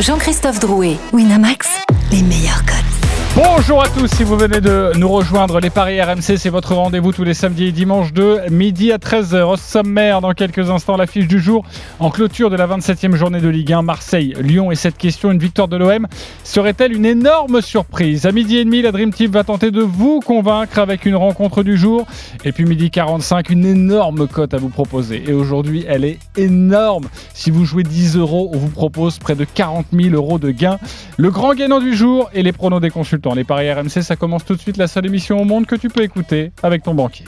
Jean-Christophe Drouet, Winamax, les meilleurs codes. Bonjour à tous, si vous venez de nous rejoindre, les Paris RMC, c'est votre rendez-vous tous les samedis et dimanches de midi à 13h. Au sommaire, dans quelques instants, l'affiche du jour. En clôture de la 27e journée de Ligue 1, Marseille, Lyon et cette question, une victoire de l'OM serait-elle une énorme surprise? À midi et demi, la Dream Team va tenter de vous convaincre avec une rencontre du jour. Et puis midi 45, une énorme cote à vous proposer. Et aujourd'hui, elle est énorme. Si vous jouez 10 euros, on vous propose près de 40 000 euros de gains. Le grand gagnant du jour et les pronos des consultants. Les paris RMC, ça commence tout de suite, la seule émission au monde que tu peux écouter avec ton banquier.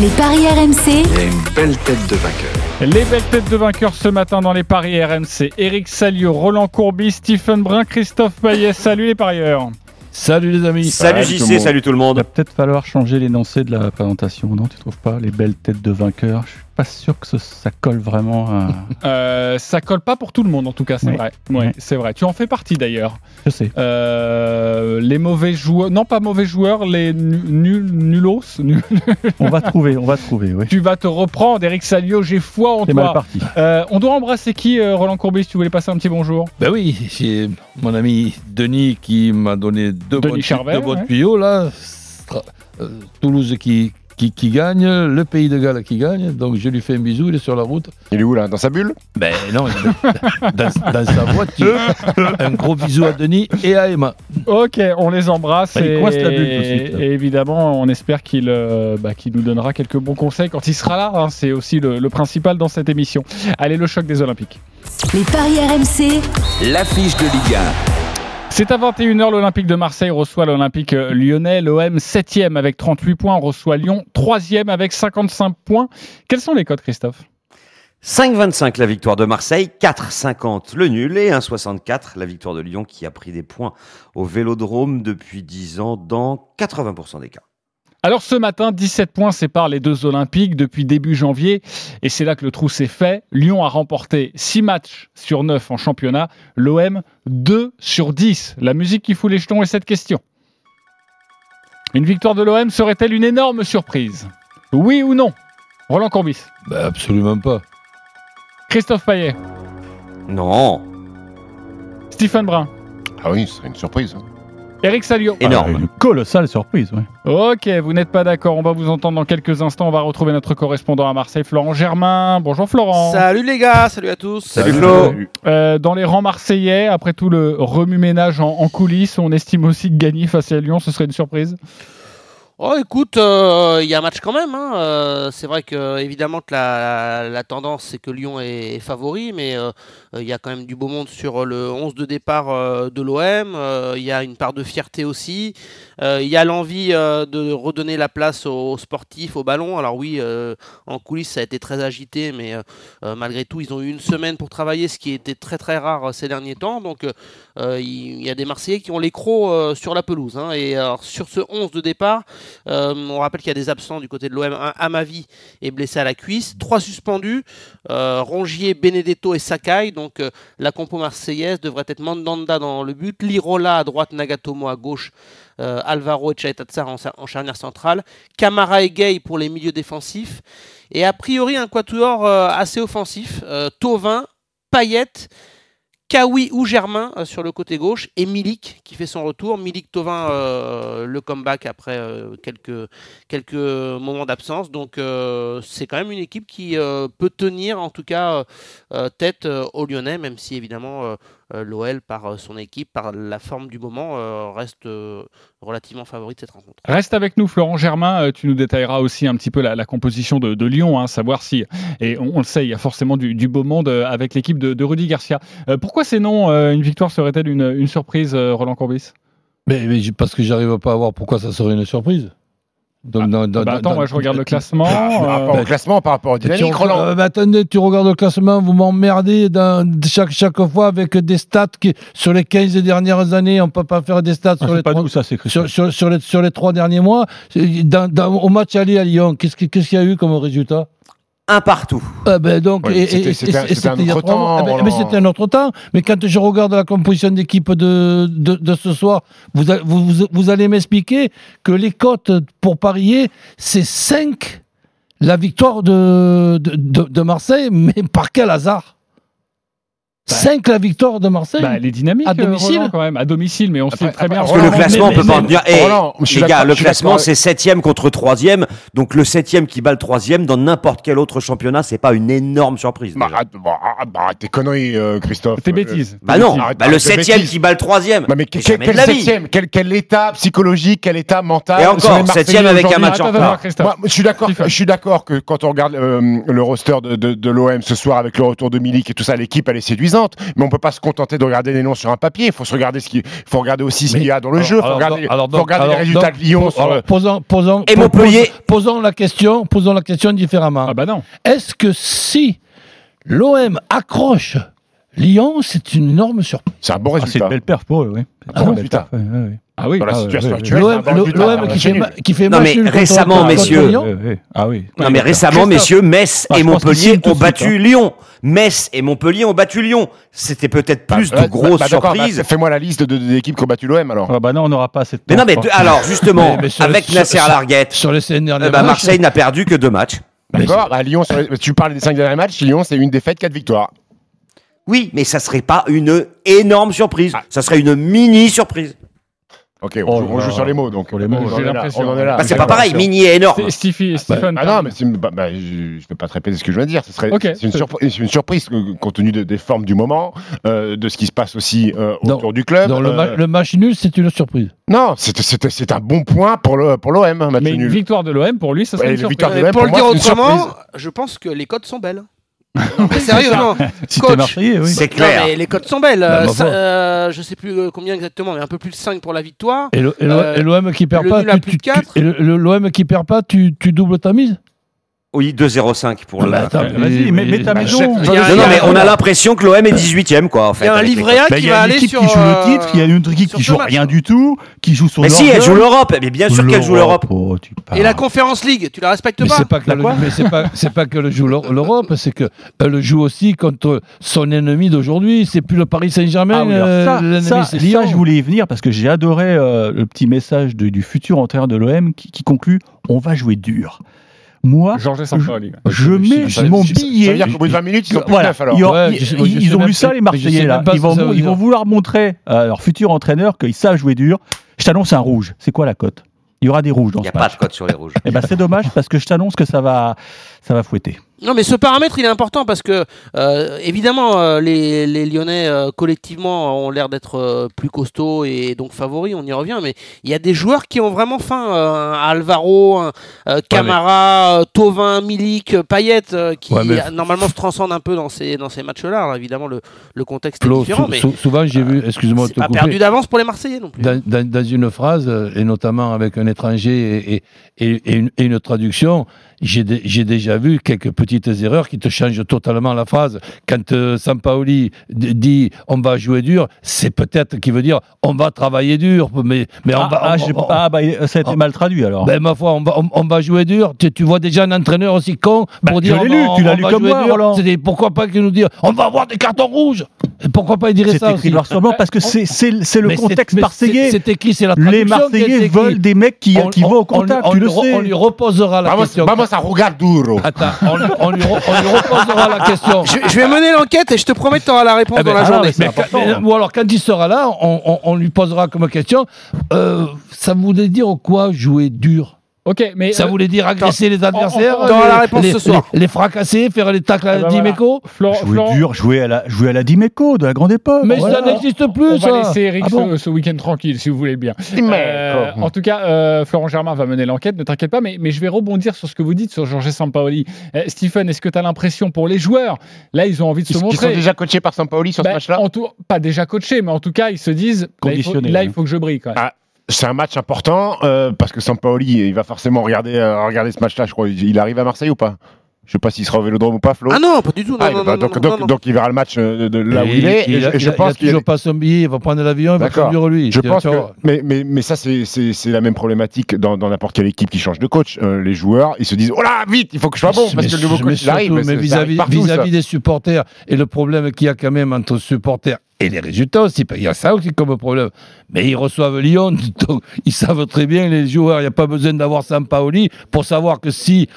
Les paris RMC, Il y a une belle tête de vainqueur. Les belles têtes de vainqueurs ce matin dans les paris RMC. Eric Salio, Roland Courbis, Stephen Brun, Christophe Payet. Salut les parieurs. Salut les amis. Salut JC, salut tout le Il va monde. peut-être falloir changer l'énoncé de la présentation, non Tu trouves pas Les belles têtes de vainqueurs? Je suis pas sûr que ce- ça colle vraiment à. Euh, ça colle pas pour tout le monde en tout cas, c'est vrai. Oui, Oui. c'est vrai. Tu en fais partie d'ailleurs. Je sais. Euh, les mauvais joueurs, non pas mauvais joueurs, les nu- nuls, nulos. nul- On va trouver, on va trouver, oui. tu vas te reprendre, Eric Salio. J'ai foi en C'est mal toi. parti. Euh, on doit embrasser qui, euh, Roland Courbis? Tu voulais passer un petit bonjour? Ben oui, j'ai mon ami Denis qui m'a donné deux Denis bons, Charvet, deux bons ouais. tuyaux là. Euh, Toulouse qui, qui, qui gagne, le Pays de Galles qui gagne. Donc je lui fais un bisou, il est sur la route. Il est où là Dans sa bulle? Ben non, il est dans, dans sa voiture. un gros bisou à Denis et à Emma. Ok, on les embrasse Bah, et, la bulle tout de suite, là. et évidemment, on espère qu'il euh, bah, qu'il nous donnera quelques bons conseils quand il sera là. hein. C'est aussi le, le principal dans cette émission. Allez, le choc des Olympiques. les paris RMC, l'affiche de Ligue C'est à 21h, l'Olympique de Marseille reçoit l'Olympique euh, lyonnais. L'OM 7e avec 38 points reçoit Lyon 3e avec 55 points. Quels sont les codes, Christophe? 5,25 la victoire de Marseille, 4,50 le nul et 1,64 la victoire de Lyon qui a pris des points au Vélodrome depuis 10 ans dans 80% des cas. Alors ce matin, 17 points séparent les deux Olympiques depuis début janvier et c'est là que le trou s'est fait. Lyon a remporté 6 matchs sur 9 en championnat, l'OM 2 sur 10. La musique qui fout les jetons est cette question. Une victoire de l'OM serait-elle une énorme surprise? Oui ou non? Roland Courbis, Ben absolument pas. Christophe Payet, Non, Stephen Brun, Ah oui, ce serait une surprise. hein. Eric Salio. Ah, énorme. une colossale surprise, oui. Ok, vous n'êtes pas d'accord. On va vous entendre dans quelques instants. On va retrouver notre correspondant à Marseille, Florent Germain. Bonjour Florent. Salut les gars, salut à tous. Salut Flo. Euh, dans les rangs marseillais, après tout le remue-ménage en, en coulisses, on estime aussi que gagner face à Lyon, ce serait une surprise? Oh écoute, euh, il y a un match quand même. hein. Euh, c'est vrai que évidemment que la, tendance c'est que Lyon est, favori, mais euh, il y a quand même du beau monde sur le 11 de départ de l'OM. Il y a une part de fierté aussi. Il y a l'envie de redonner la place aux, sportifs, au ballon. Alors oui, en coulisses ça a été très agité, mais malgré tout ils ont eu une semaine pour travailler, ce qui était très très rare ces derniers temps. Donc il y a des Marseillais qui ont les crocs sur la pelouse. hein. Et alors, sur ce 11 de départ, euh, on rappelle qu'il y a des absents du côté de l'OM. Amavi est blessé à la cuisse. Trois suspendus. euh, Rongier, Benedetto et Sakai. Donc euh, la compo marseillaise devrait être Mandanda dans le but. Lirola à droite, Nagatomo à gauche. Alvaro et Chaitatsar en, charnière centrale. Camara et Gay pour les milieux défensifs. Et a priori un quatuor assez offensif. Tovin, Payet. Kawi ou Germain euh, sur le côté gauche et Milik qui fait son retour. Milik Tovin euh, le comeback après euh, quelques, quelques moments d'absence. Donc c'est quand même une équipe qui peut tenir en tout cas tête aux Lyonnais, même si évidemment l'OL par euh, son équipe, par la forme du moment, euh, reste euh, relativement favori de cette rencontre. Reste avec nous, Florent Germain. Euh, tu nous détailleras aussi un petit peu la, la composition de, de Lyon, hein, savoir si, et on, on le sait, il y a forcément du, du beau monde euh, avec l'équipe de, de Rudy Garcia. Euh, pourquoi c'est non euh, Une victoire serait-elle une, une surprise, euh, Roland Courbis? Mais, mais parce que j'arrive pas à voir pourquoi ça serait une surprise. Donc, dans- dans- Bah dans- Attends, moi je regarde le classement. Par rapport euh, au classement, par rapport au Tu, dynamique, Roland. euh, mais attendez, tu regardes le classement, vous m'emmerdez dans- chaque, chaque fois avec des stats qui, sur les 15 dernières années, on peut pas faire des stats Ah, sur, c'est les pas trois, nous, ça, c'est sur, sur- sur les, sur les trois derniers mois. Dans- dans- au match aller à Lyon, qu'est-ce qu'il y a eu comme résultat? Un partout. Ah ben donc, c'était- un- un autre temps, Ah ben, mais c'était un autre temps. Mais quand je regarde la composition d'équipe de, de, de ce soir, vous, a- vous, vous- vous allez m'expliquer que les cotes pour parier, c'est 5 la victoire de, de, de- de Marseille, mais par quel hasard? 5 la victoire de Marseille Bah, les dynamiques À domicile Roland, quand même, à domicile, mais on sait Après- très bien. Parce que le classement, on mais- peut pas en tenir. Eh, Roland, les gars, le classement, c'est septième contre troisième. Donc le septième qui bat le troisième dans n'importe quel autre championnat, c'est pas une énorme surprise. Bah, arrête, bah, arrête, bah, tes conneries, euh, Christophe. Tes Euh, bêtises. Bah non, Arrête- bah, le septième bêtises. qui bat le troisième. Bah, mais Mais quel, quel septième quel, quel état psychologique, quel état mental Et encore, septième avec un match en retard. Je suis d'accord. Je suis d'accord que quand on regarde euh, le roster de l'OM ce soir avec le retour de Milik et tout ça, l'équipe elle est séduisante. Mais on peut pas se contenter de regarder les noms sur un papier. Il faut se regarder ce qui, faut regarder aussi ce qu'il y a dans le alors- jeu. Il faut alors, regarder, alors, faut donc- regarder alors, les résultats donc, de Lyon. pour- alors, posons, posons, Et Posons la question, posons la question différemment. Ah bah non. Est-ce que si l'OM accroche Lyon, c'est une énorme surprise c'est un bon Ah, c'est résultat. une belle perf pour eux, oui. Ah bon, perf, ouais, ouais. Ah oui. Dans la Ah, situation actuelle, L'OM résultat. Un qui fait, qui Non, mais récemment, messieurs. Ah oui. Non mais récemment, messieurs, Metz et Montpellier ont battu suite, Lyon. Metz et Montpellier ont battu Lyon. C'était peut-être plus Bah, de grosses bah, surprises. bah, Fais-moi la liste de, de- des équipes qui ont battu l'OM alors. Ah bah non, on n'aura pas cette. mais non, mais hein. alors justement, Mais- mais sur le- avec Nasser Larguette, Sur dernières eh ben, Marseille n'a perdu que deux matchs. D'accord À Lyon, tu parles des cinq derniers matchs. Lyon, c'est une défaite, quatre victoires. Oui, mais ça serait pas une énorme surprise. Ah. Ça serait une mini surprise. Ok, on, Oh joue, on sur les mots donc. Sur les on mots, en j'ai est là, l'impression. Bah, c'est pas pareil, mini et énorme. Bah, Stephen. ah non, mais une- bah, bah, je ne vais pas te répéter ce que je viens de dire. Ce serait, Ok. c'est une, surprise- c'est une surprise euh, compte tenu de- des formes du moment, euh, de ce qui se passe aussi euh, Non. autour du club. Le, Euh, ma- le match nul, c'est une surprise. Non, c'est, un bon point pour, le, pour l'OM, match Mais une nul. victoire de l'OM, pour lui, ça serait Ouais, une surprise. victoire de Mais l'OM, pour le pour dire autrement, je pense que les codes sont belles. Non, mais sérieusement, Si t'es coach. Marseillais, oui. C'est Non, clair. mais les codes sont belles. Bah, bah, ça- euh, je sais plus euh, combien exactement, mais un peu plus de 5 pour la victoire. Et Euh, l'OM qui perd le pas, nul à tu- plus tu- de quatre. tu- et le- le- l'OM qui perd pas, tu, tu doubles ta mise? Oui, 2-0-5 pour le. Bah, Euh, Vas-y, mets, mets ta bah, maison. non, mais on a l'impression que l'OM est 18ème, quoi, en fait. Il y a un livret A Bah, qui Il y va a une équipe sur. qui joue euh, le titre, il y a une autre équipe sur qui joue rien du tout, qui joue son Mais si, elle joue l'Europe. Mais bien sûr qu'elle joue l'Europe. Oh, Et la. Conférence League, tu la respectes pas c'est pas que le- quoi mais c'est pas c'est pas que le joue l'Eu- l'Europe, c'est que elle joue aussi contre son ennemi d'aujourd'hui. C'est plus le Paris Saint-Germain, Ah euh, ça, l'ennemi ça, c'est ça, je voulais y venir parce que j'ai adoré euh, le petit message du futur entraîneur de l'OM qui conclut on va jouer dur. Moi, je mets ça- mon ça- Ça veut billet. dire qu'au bout de 20 minutes, ils sont plus Voilà, neuf alors. Ouais, ils, je je ont lu ça les Marseillais là. Ils vont, ils vont vouloir montrer à leur futur entraîneur qu'ils savent jouer dur. Je t'annonce un rouge. C'est quoi la cote? Il y aura des rouges dans Il n'y ce a pas match. de code sur les rouges. Eh ben c'est dommage parce que je t'annonce que ça va, ça va fouetter. Non, mais ce paramètre, il est important parce que, euh, évidemment, euh, les, les Lyonnais, euh, collectivement, ont l'air d'être plus costauds et donc favoris, on y revient, mais il y a des joueurs qui ont vraiment faim. Alvaro, un, Camara, Tovin, Milik, Payet, qui Ouais, mais- normalement se transcendent un peu dans ces, dans ces matchs-là. Évidemment, le, le contexte est différent, sou- mais sou- souvent j'ai vu, excuse-moi pas couper, perdu d'avance pour les Marseillais non plus. dans, dans- dans une phrase, et notamment avec un étranger et, et- et- et une, et une traduction, j'ai dé- j'ai déjà vu quelques petites erreurs qui te changent totalement la phrase. Quand euh, Sampaoli dit on va jouer dur, c'est peut-être qui veut dire on va travailler dur, mais, mais on ah, va. ah, on- j'ai- on- ah, bah, ça a été mal traduit alors. ben, ma foi, on va, on, on va jouer dur. Tu, tu vois déjà un entraîneur aussi con Bah, pour je dire l'ai on va- lu, tu l'as lu comme moi. Roland. C'est pourquoi pas qu'il nous dire on va avoir des cartons rouges Pourquoi pas il dirait C'est ça écrit aussi noir sur blanc parce que c'est c'est- c'est le Mais c'est- contexte marseillais. c'est- C'est écrit, c'est la Les traduction est Marseillais veulent des mecs qui, On- qui on- vont au contact, on tu lui le sais. On lui reposera la Vamos, question. Vamos a jugar duro. Attends, on, lui- on lui re- on lui reposera la question. Je, je vais mener l'enquête et je te promets que tu auras la réponse Eh ben, dans la journée. mais quand- ou alors quand il sera là, on, on- on lui posera comme question euh, ça voulait dire quoi jouer dur? Ok, mais. Ça euh, voulait dire agresser les adversaires, on- on aura la réponse les, ce soir. les- les fracasser, faire les tacles ah à bah voilà. Dimeco Florent- Jouer Florent- dur, jouer à la, jouer à la Dimeco de la grande époque. Mais Voilà. ça n'existe On plus, va ça laisser Eric Ah bon ce, ce week-end tranquille, si vous voulez bien. Euh, en tout cas, euh, Florent Germain va mener l'enquête, ne t'inquiète pas, mais, mais je vais rebondir sur ce que vous dites sur Georges Sampaoli. Euh, Stephen, est-ce que tu as l'impression pour les joueurs Là, ils ont envie de Ils, se ils montrer? sont déjà coachés par Sampaoli sur Ben, ce match-là en tout- Pas déjà coachés, mais en tout cas, ils se disent là, il faut, Conditionnés, là, oui. il faut que je brille quand même. Ah, C'est un match important euh, parce que Sampaoli, il va forcément regarder, euh, regarder ce match-là. Je crois il arrive à Marseille ou pas? Je sais pas s'il sera au Vélodrome ou pas, Flo. Ah non, pas du tout. Non, Ah, non, non, donc, non, donc, non, non. donc il verra le match euh, de, de là où il est. Et, il et je il pense qu'il toujours pas son billet, il va prendre l'avion, il va conduire lui. Je pense que, mais, mais, mais ça, c'est- c'est c'est la même problématique dans dans n'importe quelle équipe qui change de coach. Euh, les joueurs, ils se disent Oh là, vite, il faut que je sois bon parce Mais que le nouveau coach mais arrive. surtout, Mais mais arrive vis-à-vis ça. vis-à-vis des supporters et le problème qu'il y a quand même entre supporters et les résultats aussi, il y a ça aussi comme problème. Mais ils reçoivent Lyon, donc ils savent très bien les joueurs, il n'y a pas besoin d'avoir Sampaoli pour savoir que si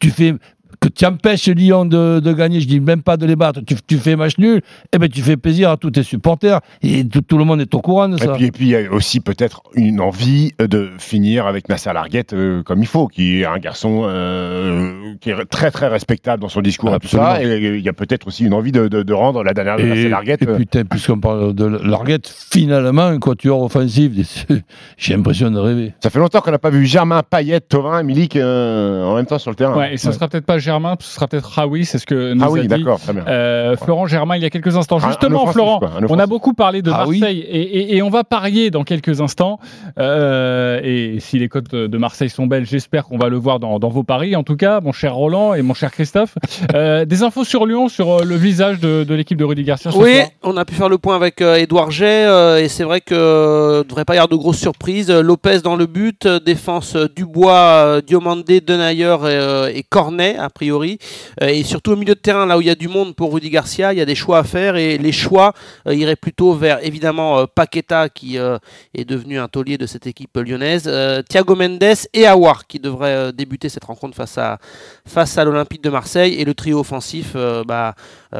tu fais que tu empêches Lyon de, de gagner, je dis même pas de les battre, tu, tu fais match nul, eh ben tu fais plaisir à tous tes supporters et tout, tout le monde est au courant de Et ça. puis, et puis, il y a aussi peut-être une envie de finir avec Nasser Larguette euh, comme il faut, qui est un garçon euh, qui est très très respectable dans son discours et tout ça. Et Absolument. il y a peut-être aussi une envie de, de- de rendre la dernière de Nasser Et, Larguette. et euh, putain, puisqu'on parle de Larguette, finalement, un quatuor offensif, j'ai l'impression de rêver. Ça fait longtemps qu'on n'a pas vu Germain, Payet, Thauvin, Milik euh, en même temps sur le terrain. Ouais, et ce sera peut-être pas Germain, ce sera peut-être Raoui, c'est ce que nous ah a dit d'accord, très bien. euh, Florent Germain il y a quelques instants. Un- un Justement, Florent, quoi, on a beaucoup parlé de Ah oui. Marseille et, et- et on va parier dans quelques instants. Euh, et si les cotes de Marseille sont belles, j'espère qu'on va le voir dans, dans vos paris. En tout cas, mon cher Roland et mon cher Christophe, euh, des infos sur Lyon, sur le visage de, de l'équipe de Rudy Garcia. ce Oui, soir on a pu faire le point avec euh, Edouard Jay euh, et c'est vrai que euh, devrait pas y avoir de grosses surprises. Lopez dans le but, défense Dubois, euh, Diomandé, Denayer et, euh, et Cornet priori. Euh, et surtout au milieu de terrain, là où il y a du monde pour Rudy Garcia, il y a des choix à faire et les choix euh, iraient plutôt vers évidemment euh, Paqueta qui est devenu un taulier de cette équipe lyonnaise, Thiago Mendes et Awar qui devraient débuter cette rencontre face à face à l'Olympique de Marseille et le trio offensif, bah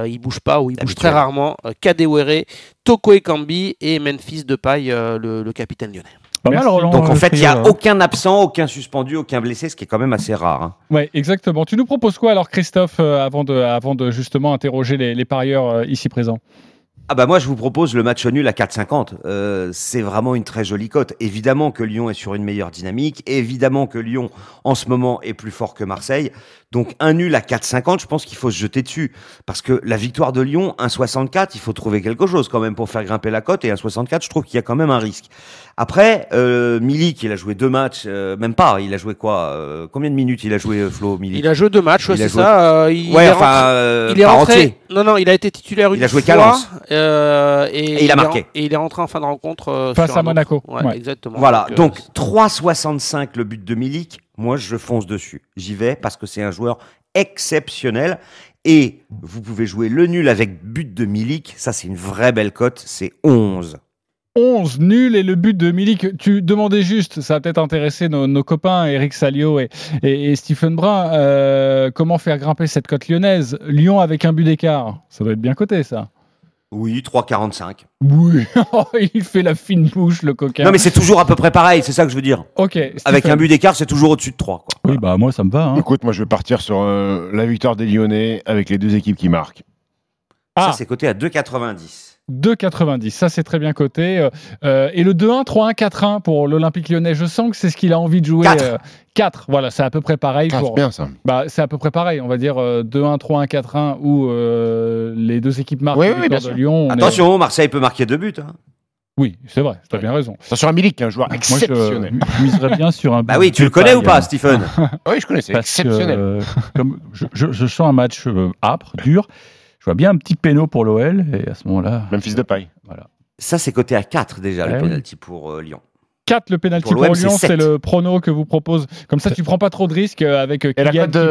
il bouge pas ou il bouge très rarement. Kadewere, Toko Ekambi et Memphis Depay, le, le capitaine lyonnais. Pas mal, Merci. Roland, Donc en le fait, il n'y a aucun absent, aucun suspendu, aucun blessé, ce qui est quand même assez rare. hein. Ouais, exactement. Tu nous proposes quoi alors, Christophe, euh, avant, de, avant de justement interroger les, les parieurs euh, ici présents? Ah bah moi je vous propose le match nul à 4,50. Euh, c'est vraiment une très jolie cote. Évidemment que Lyon est sur une meilleure dynamique. Évidemment que Lyon en ce moment est plus fort que Marseille. Donc un nul à 4,50, je pense qu'il faut se jeter dessus. Parce que la victoire de Lyon, 1,64, il faut trouver quelque chose quand même pour faire grimper la cote. Et 1,64, je trouve qu'il y a quand même un risque. Après, euh, Milik, il a joué deux matchs, euh, même pas. Il a joué quoi euh, Combien de minutes il a joué euh, Flo Milik Il a joué deux matchs, ouais, c'est joué- ça. euh, il Ouais, est enfin, rentré- euh, il est rentré. Non, non, il a été titulaire une Il a joué fois. qu'à Lens. Euh, et, Et il a est marqué. en- et il est rentré en fin de rencontre euh, Face sur à Monaco. Ouais, Ouais. exactement. Voilà, euh, donc 3,65 le but de Milik. Moi, je fonce dessus. J'y vais parce que c'est un joueur exceptionnel. Et vous pouvez jouer le nul avec but de Milik. Ça, c'est une vraie belle cote. C'est 11. 11 nuls et le but de Milik. Tu demandais juste, ça a peut-être intéressé nos, nos copains Eric Salio et, et- et Stephen Brun, euh, comment faire grimper cette cote lyonnaise? Lyon avec un but d'écart. Ça doit être bien coté, ça. Oui, 3,45. Oui, il fait la fine bouche, le coquin. Non, mais c'est toujours à peu près pareil. C'est ça que je veux dire. Ok. Avec un but d'écart, c'est toujours au-dessus de 3. Quoi. Oui, bah moi ça me va. hein. Écoute, moi je vais partir sur euh, la victoire des Lyonnais avec les deux équipes qui marquent. Ah. Ça, c'est coté à 2,90. 2,90. Ça, c'est très bien coté. Euh, euh, et le 2-1, 3-1, 4-1 pour l'Olympique lyonnais. Je sens que c'est ce qu'il a envie de jouer. Quatre. euh, 4. Voilà, c'est à peu près pareil. Ah, pour... c'est bien ça. Bah, c'est à peu près pareil. On va dire euh, 2-1, 3-1, 4-1 où euh, les deux équipes marquent. Oui, oui, bien de sûr. Lyon. on est- Attention, Marseille peut marquer deux buts. hein. Oui, c'est vrai. Tu as bien raison. Attention à Milik, un joueur Moi exceptionnel. je miserais bien sur un Bah oui, tu le connais ou pas. Stephen Oui, je connais, c'est Parce que, exceptionnel. euh, comme je, je- je sens un match euh, âpre, dur. Je vois bien un petit péno pour l'OL et à ce moment-là, Memphis de paille. Ça, c'est coté à 4 déjà, Eh le oui. penalty pour euh, Lyon. 4 le penalty Pour Lyon, c'est le prono que vous propose. Comme ça, tu prends pas trop de risques euh, avec euh, Et la cote de, euh,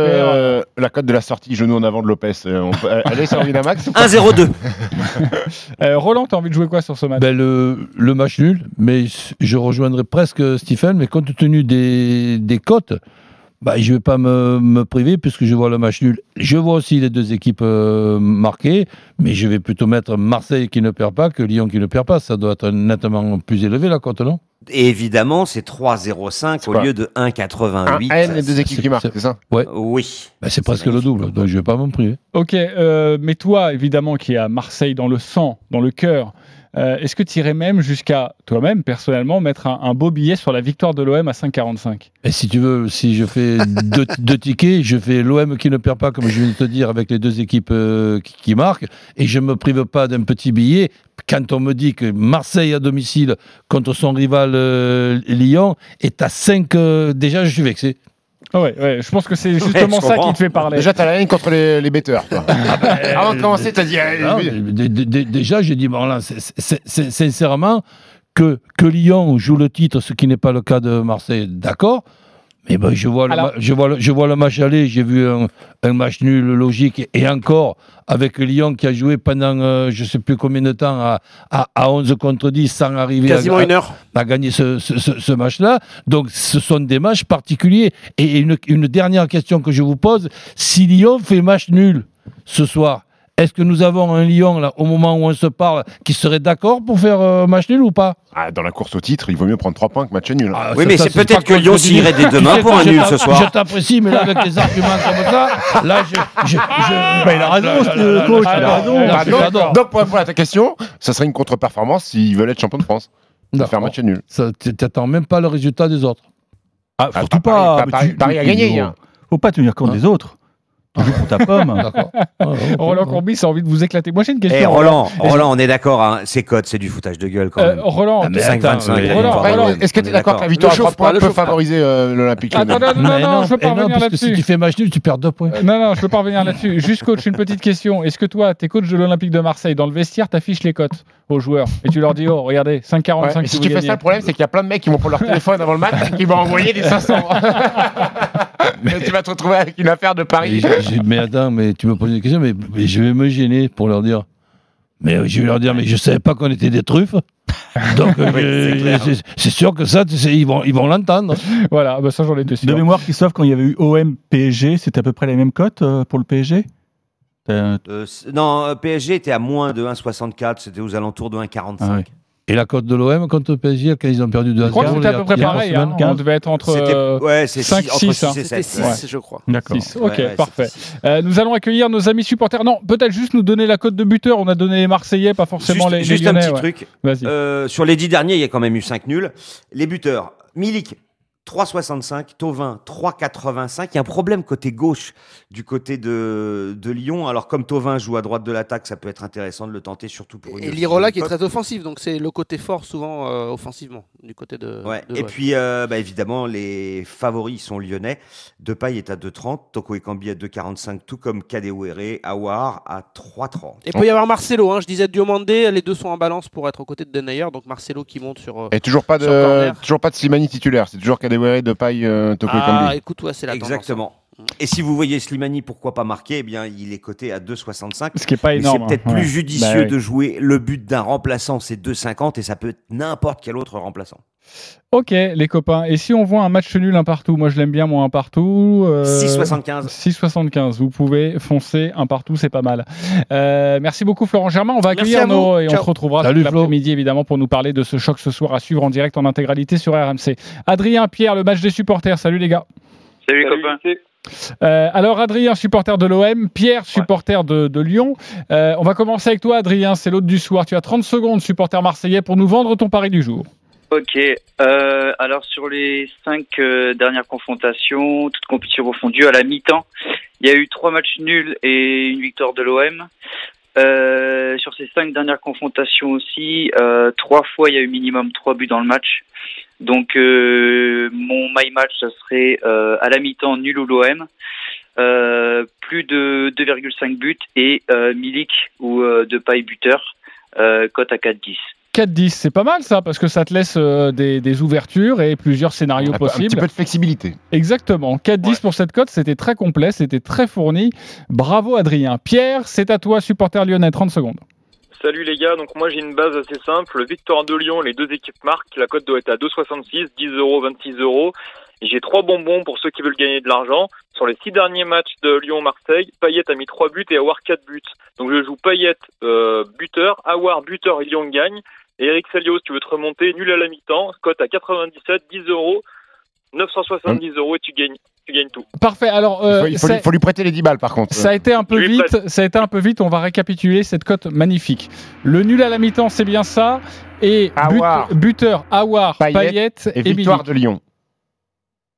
euh, la cote de la sortie genou en avant de Lopez, euh, on peut, elle est sur Winamax ou pas 1-0-2. euh, Roland, t'as envie de jouer quoi sur ce match? Ben, le, le match nul, mais je rejoindrai presque Stephen, mais compte tenu des, des cotes, bah, je ne vais pas me, me priver puisque je vois le match nul. Je vois aussi les deux équipes euh, marquées, mais je vais plutôt mettre Marseille qui ne perd pas que Lyon qui ne perd pas. Ça doit être nettement plus élevé la cote, non? Et évidemment, c'est 3-0-5 C'est au lieu de 1-88. Un N, les deux équipes c'est- qui marquent, c'est- ça? Ouais, Oui. Ben, c'est presque le double, donc je ne vais pas m'en priver. Ok, euh, mais toi, évidemment, qui est à Marseille dans le sang, dans le cœur, euh, est-ce que tu irais même jusqu'à toi-même, personnellement, mettre un, un beau billet sur la victoire de l'OM à 5,45 Et si tu veux, si je fais deux, deux tickets, je fais l'OM qui ne perd pas, comme je viens de te dire, avec les deux équipes euh, qui, qui marquent, et je ne me prive pas d'un petit billet. Quand on me dit que Marseille à domicile contre son rival euh, Lyon est à 5, euh, déjà je suis vexé. Ah ouais, ouais, je pense que c'est justement ça qui te fait parler. Déjà, t'as la haine contre les, les betteurs. toi. Avant de commencer, t'as dit. euh, Non, déjà, j'ai dit, bon là, c'est- sincèrement, que, que Lyon joue le titre, ce qui n'est pas le cas de Marseille, d'accord. Mais ben, je, vois le Alors- je, vois le, je vois le match aller, j'ai vu un, un match nul logique et, encore avec Lyon qui a joué pendant euh, je ne sais plus combien de temps à, à, à 11 contre 10 sans arriver à, Quasiment à- une heure. à gagner ce, ce- ce- ce match-là. Donc ce sont des matchs particuliers. Et une, une dernière question que je vous pose, si Lyon fait match nul ce soir, est-ce que nous avons un Lyon, là, au moment où on se parle, qui serait d'accord pour faire euh, match nul ou pas? Ah, dans la course au titre, il vaut mieux prendre 3 points que match nul. Ah, Oui, ça- mais c'est peut-être que Lyon dès Tu demain pour un je nul ce soir. Je t'apprécie, mais là, avec des arguments comme ça, là, je. je, je- Bah, il a raison, là, ce coach, il a raison. là, donc, pour répondre à ta question, ça serait une contre-performance s'ils veulent être champion de France. De faire match nul. Tu T'attends même pas le résultat des autres. Ah, Ah, surtout pas. Paris- a gagné, hein. Faut pas tenir compte Hein des autres. Tu joues pour ta pomme. Ah, ok. Roland Courbis a envie de vous éclater. Moi, j'ai une question. Eh Roland, Roland, on est d'accord, hein, ces codes, c'est du foutage de gueule quand Euh, même. Roland, Ah, mais 5-25, attends, Roland, Est-ce que tu es d'accord que la victoire à 3 chauffe pas, points peut favoriser euh, l'Olympique Attends, Lyonnais non, non, non, je veux pas revenir que si là-dessus. tu fais match nul, tu perds deux points. Euh, Non, non, je veux pas revenir là-dessus. Juste coach, une petite question. Est-ce que toi, t'es coach de l'Olympique de Marseille, dans le vestiaire, t'affiches les cotes aux joueurs et tu leur dis, oh, regardez, 5,45 Ouais, si tu fais gagnez. ça, le problème, c'est qu'il y a plein de mecs qui vont pour leur téléphone avant le match et qui vont envoyer des 500. Mais tu vas te retrouver avec une affaire de Paris. mais attends, mais tu me poses une question, mais, mais je vais me gêner pour leur dire. Mais je vais leur dire, mais je savais pas qu'on était des truffes. Donc, euh, Oui, c'est sûr que ça, tu sais, ils vont ils vont l'entendre. Voilà, bah ça, j'en étais sûr. De mémoire, Christophe, quand il y avait eu OM PSG, c'était à peu près les mêmes cotes euh, pour le PSG Euh, non, PSG était à moins de 1,64, c'était aux alentours de 1,45. Ah ouais. Et la cote de l'OM contre le PSG, quand ils ont perdu 2 à Je crois que 0, c'était à il y a- peu près il y a trois pareil. hein. On devait être entre C'était euh, ouais, c'est 5, six- entre 6, 6 hein. et C'était 7. 6, je crois. D'accord. 6. Ouais, Ok, ouais, c'était parfait. Euh, nous allons accueillir nos amis supporters. Non, peut-être juste nous donner la cote de buteur. On a donné les Marseillais, pas forcément Juste, les, les juste un petit ouais. truc. Vas-y. Euh, sur les 10 derniers, il y a quand même eu 5 nuls. Les buteurs, Milik, 3,65, Tovin, 3,85. Il y a un problème côté gauche du côté de, de Lyon. Alors, comme Tovin joue à droite de l'attaque, ça peut être intéressant de le tenter, surtout pour une. Et Lirola qui est très offensif, donc c'est le côté fort souvent euh, offensivement du côté de. Ouais. de Et puis, euh, bah, évidemment, les favoris sont lyonnais. Depay est à 2,30, Toko Ekambi à 2,45, tout comme Kadewere, Awar à 3,30. Et il peut y avoir Marcelo, hein, je disais Diomandé, les deux sont en balance pour être aux côtés de Denayer, donc Marcelo qui monte sur. euh, Et toujours pas de, toujours pas de Slimani titulaire. C'est toujours Kadewere, de paille, euh, Toko Ah, Ekambi. écoute, ouais, c'est la tendance, hein. Exactement. Et si vous voyez Slimani, pourquoi pas marquer Eh bien, il est coté à 2,65. Ce qui est pas énorme. c'est peut-être hein. plus Ouais. judicieux Bah de jouer le but d'un remplaçant, c'est 2,50 et ça peut être n'importe quel autre remplaçant. Ok, les copains. Et si on voit un match nul un partout, moi je l'aime bien, moi un partout. euh, 6,75. 6,75. Vous pouvez foncer un partout, c'est pas mal. Euh, merci beaucoup Florent Germain. On va Merci accueillir nos et on se retrouvera l'après-midi évidemment pour nous parler de ce choc ce soir à suivre en direct en intégralité sur RMC. Adrien, Pierre, le match des supporters. Salut les gars. Salut, les copains. Euh, alors Adrien, supporter de l'OM, Pierre, supporter de, Lyon. Euh, on va commencer avec toi Adrien, c'est l'autre du soir. Tu as 30 secondes, supporter marseillais, pour nous vendre ton pari du jour. Ok. Euh, alors sur les cinq dernières confrontations, toutes compétitions confondues, à la mi-temps, il y a eu trois matchs nuls et une victoire de l'OM. Euh, sur ces cinq dernières confrontations aussi, euh, trois fois il y a eu minimum trois buts dans le match. Donc euh, mon my match, ça serait euh, à la mi-temps nul ou l'OM. Euh, plus de 2,5 buts et Milik ou euh, Depay buteur, cote à 4,10. 4-10, c'est pas mal ça, parce que ça te laisse euh, des, des ouvertures et plusieurs scénarios Un, peu- un petit possibles. peu de flexibilité. Exactement. 4-10 Ouais. pour cette cote, c'était très complet, c'était très fourni. Bravo Adrien. Pierre, c'est à toi, supporter lyonnais, 30 secondes. Salut les gars, donc moi j'ai une base assez simple. Victoire de Lyon, les deux équipes marquent. La cote doit être à 2,66, 10 euros, 26 euros. J'ai trois bonbons pour ceux qui veulent gagner de l'argent. Sur les six derniers matchs de Lyon-Marseille, Payet a mis trois buts et Awar quatre buts. Donc je joue Payet euh, buteur, Awar buteur et Lyon gagne. Et Eric Salios, tu veux te remonter, nul à la mi-temps, cote à 97, 10 euros, 970 euros et tu gagnes, tu gagnes tout. Parfait. Alors, Il euh, faut, il faut ça- lui- faut lui prêter les 10 balles par contre. Ça a été un peu vite. Ça a été un peu vite. On va récapituler cette cote magnifique. Le nul à la mi-temps, c'est bien ça. Et but- buteur Awar, Payet Payet, Et et, victoire Milik. de Lyon.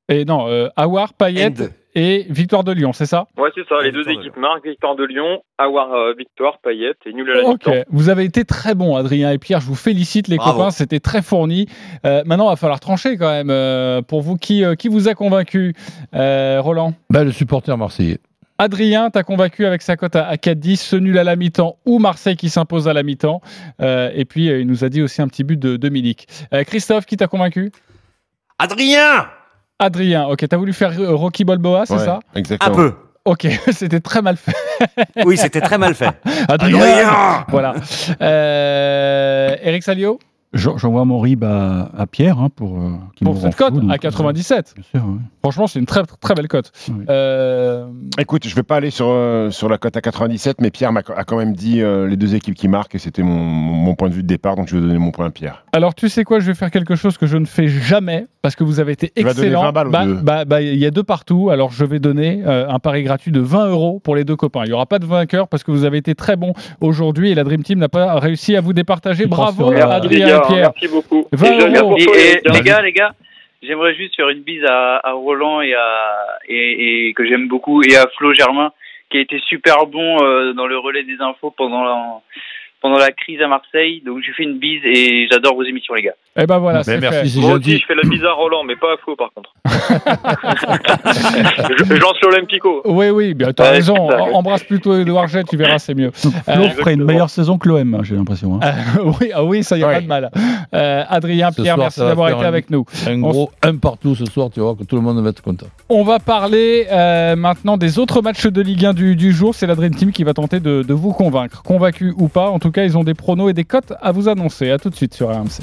Et non, euh, Awar, Payet End. et victoire de Lyon, c'est ça? Ouais, c'est ça, les deux victoire de équipes marquent, victoire de Lyon, Awar euh, victoire, Payet et nul à la Ok, mi-temps. vous avez été très bons, Adrien et Pierre. Je vous félicite, les Bravo. copains. C'était très fourni. Euh, maintenant, il va falloir trancher quand même. euh, pour vous, qui, euh, qui vous a convaincu Euh, Roland? Ben, le supporter marseillais. Adrien, t'as convaincu avec sa cote à, à 4-10, ce nul à la mi-temps ou Marseille qui s'impose à la mi-temps. Euh, et puis, euh, il nous a dit aussi un petit but de, de Milik. Euh, Christophe, qui t'a convaincu? Adrien Adrien, ok, t'as voulu faire euh, Rocky Balboa, c'est Ouais, ça? Un Exactement. peu. Ok, c'était très mal fait. Oui, c'était très mal fait. Adrien Voilà. Euh, Eric Salio? J'envoie mon RIB à, à Pierre hein, pour euh, qu'il pour cette cote à 97. Bien sûr, ouais. Franchement, c'est une très très belle cote. Oui. Euh, Écoute, je vais pas aller sur, euh, sur la cote à 97, mais Pierre m'a a quand même dit euh, les deux équipes qui marquent et c'était mon, mon point de vue de départ, donc je vais donner mon point à Pierre. alors, tu sais quoi Je vais faire quelque chose que je ne fais jamais parce que vous avez été excellent. 20 balles aux bah, bah, bah, il y a deux partout. Alors, je vais donner euh, un pari gratuit de 20 euros pour les deux copains. Il n'y aura pas de vainqueur parce que vous avez été très bons aujourd'hui et la Dream Team n'a pas réussi à vous départager. Bravo, Adrien Pierre. merci beaucoup. 20 Et euros. les gars, les gars, j'aimerais juste faire une bise à, à Roland et à et, et que j'aime beaucoup et à Flo Germain qui a été super bon euh, dans le relais des infos pendant la pendant la crise à Marseille. Donc je fais une bise et j'adore vos émissions les gars. Et ben voilà, Ben, c'est merci, fait. Moi aussi, je fais la bise à Roland, mais pas à Flo, par contre. je, je lance l'Olympico. Oui, oui, bien, tu as Ouais, raison. Embrasse plutôt Edouard Jet, tu verras, c'est mieux. Flo Euh, ferait une meilleure saison que l'OM, j'ai l'impression. hein. Euh, oui, ah oui, ça y a Ouais. pas de mal. Euh, Adrien, Ce Pierre, soir, merci d'avoir été un- avec nous. Un On gros un partout ce soir, tu vois que tout le monde va être content. On va parler euh, maintenant des autres matchs de Ligue 1 du, du jour. C'est la Dream Team qui va tenter de, de vous convaincre. Convaincu ou pas, en tout cas, ils ont des pronos et des cotes à vous annoncer. À tout de suite sur RMC.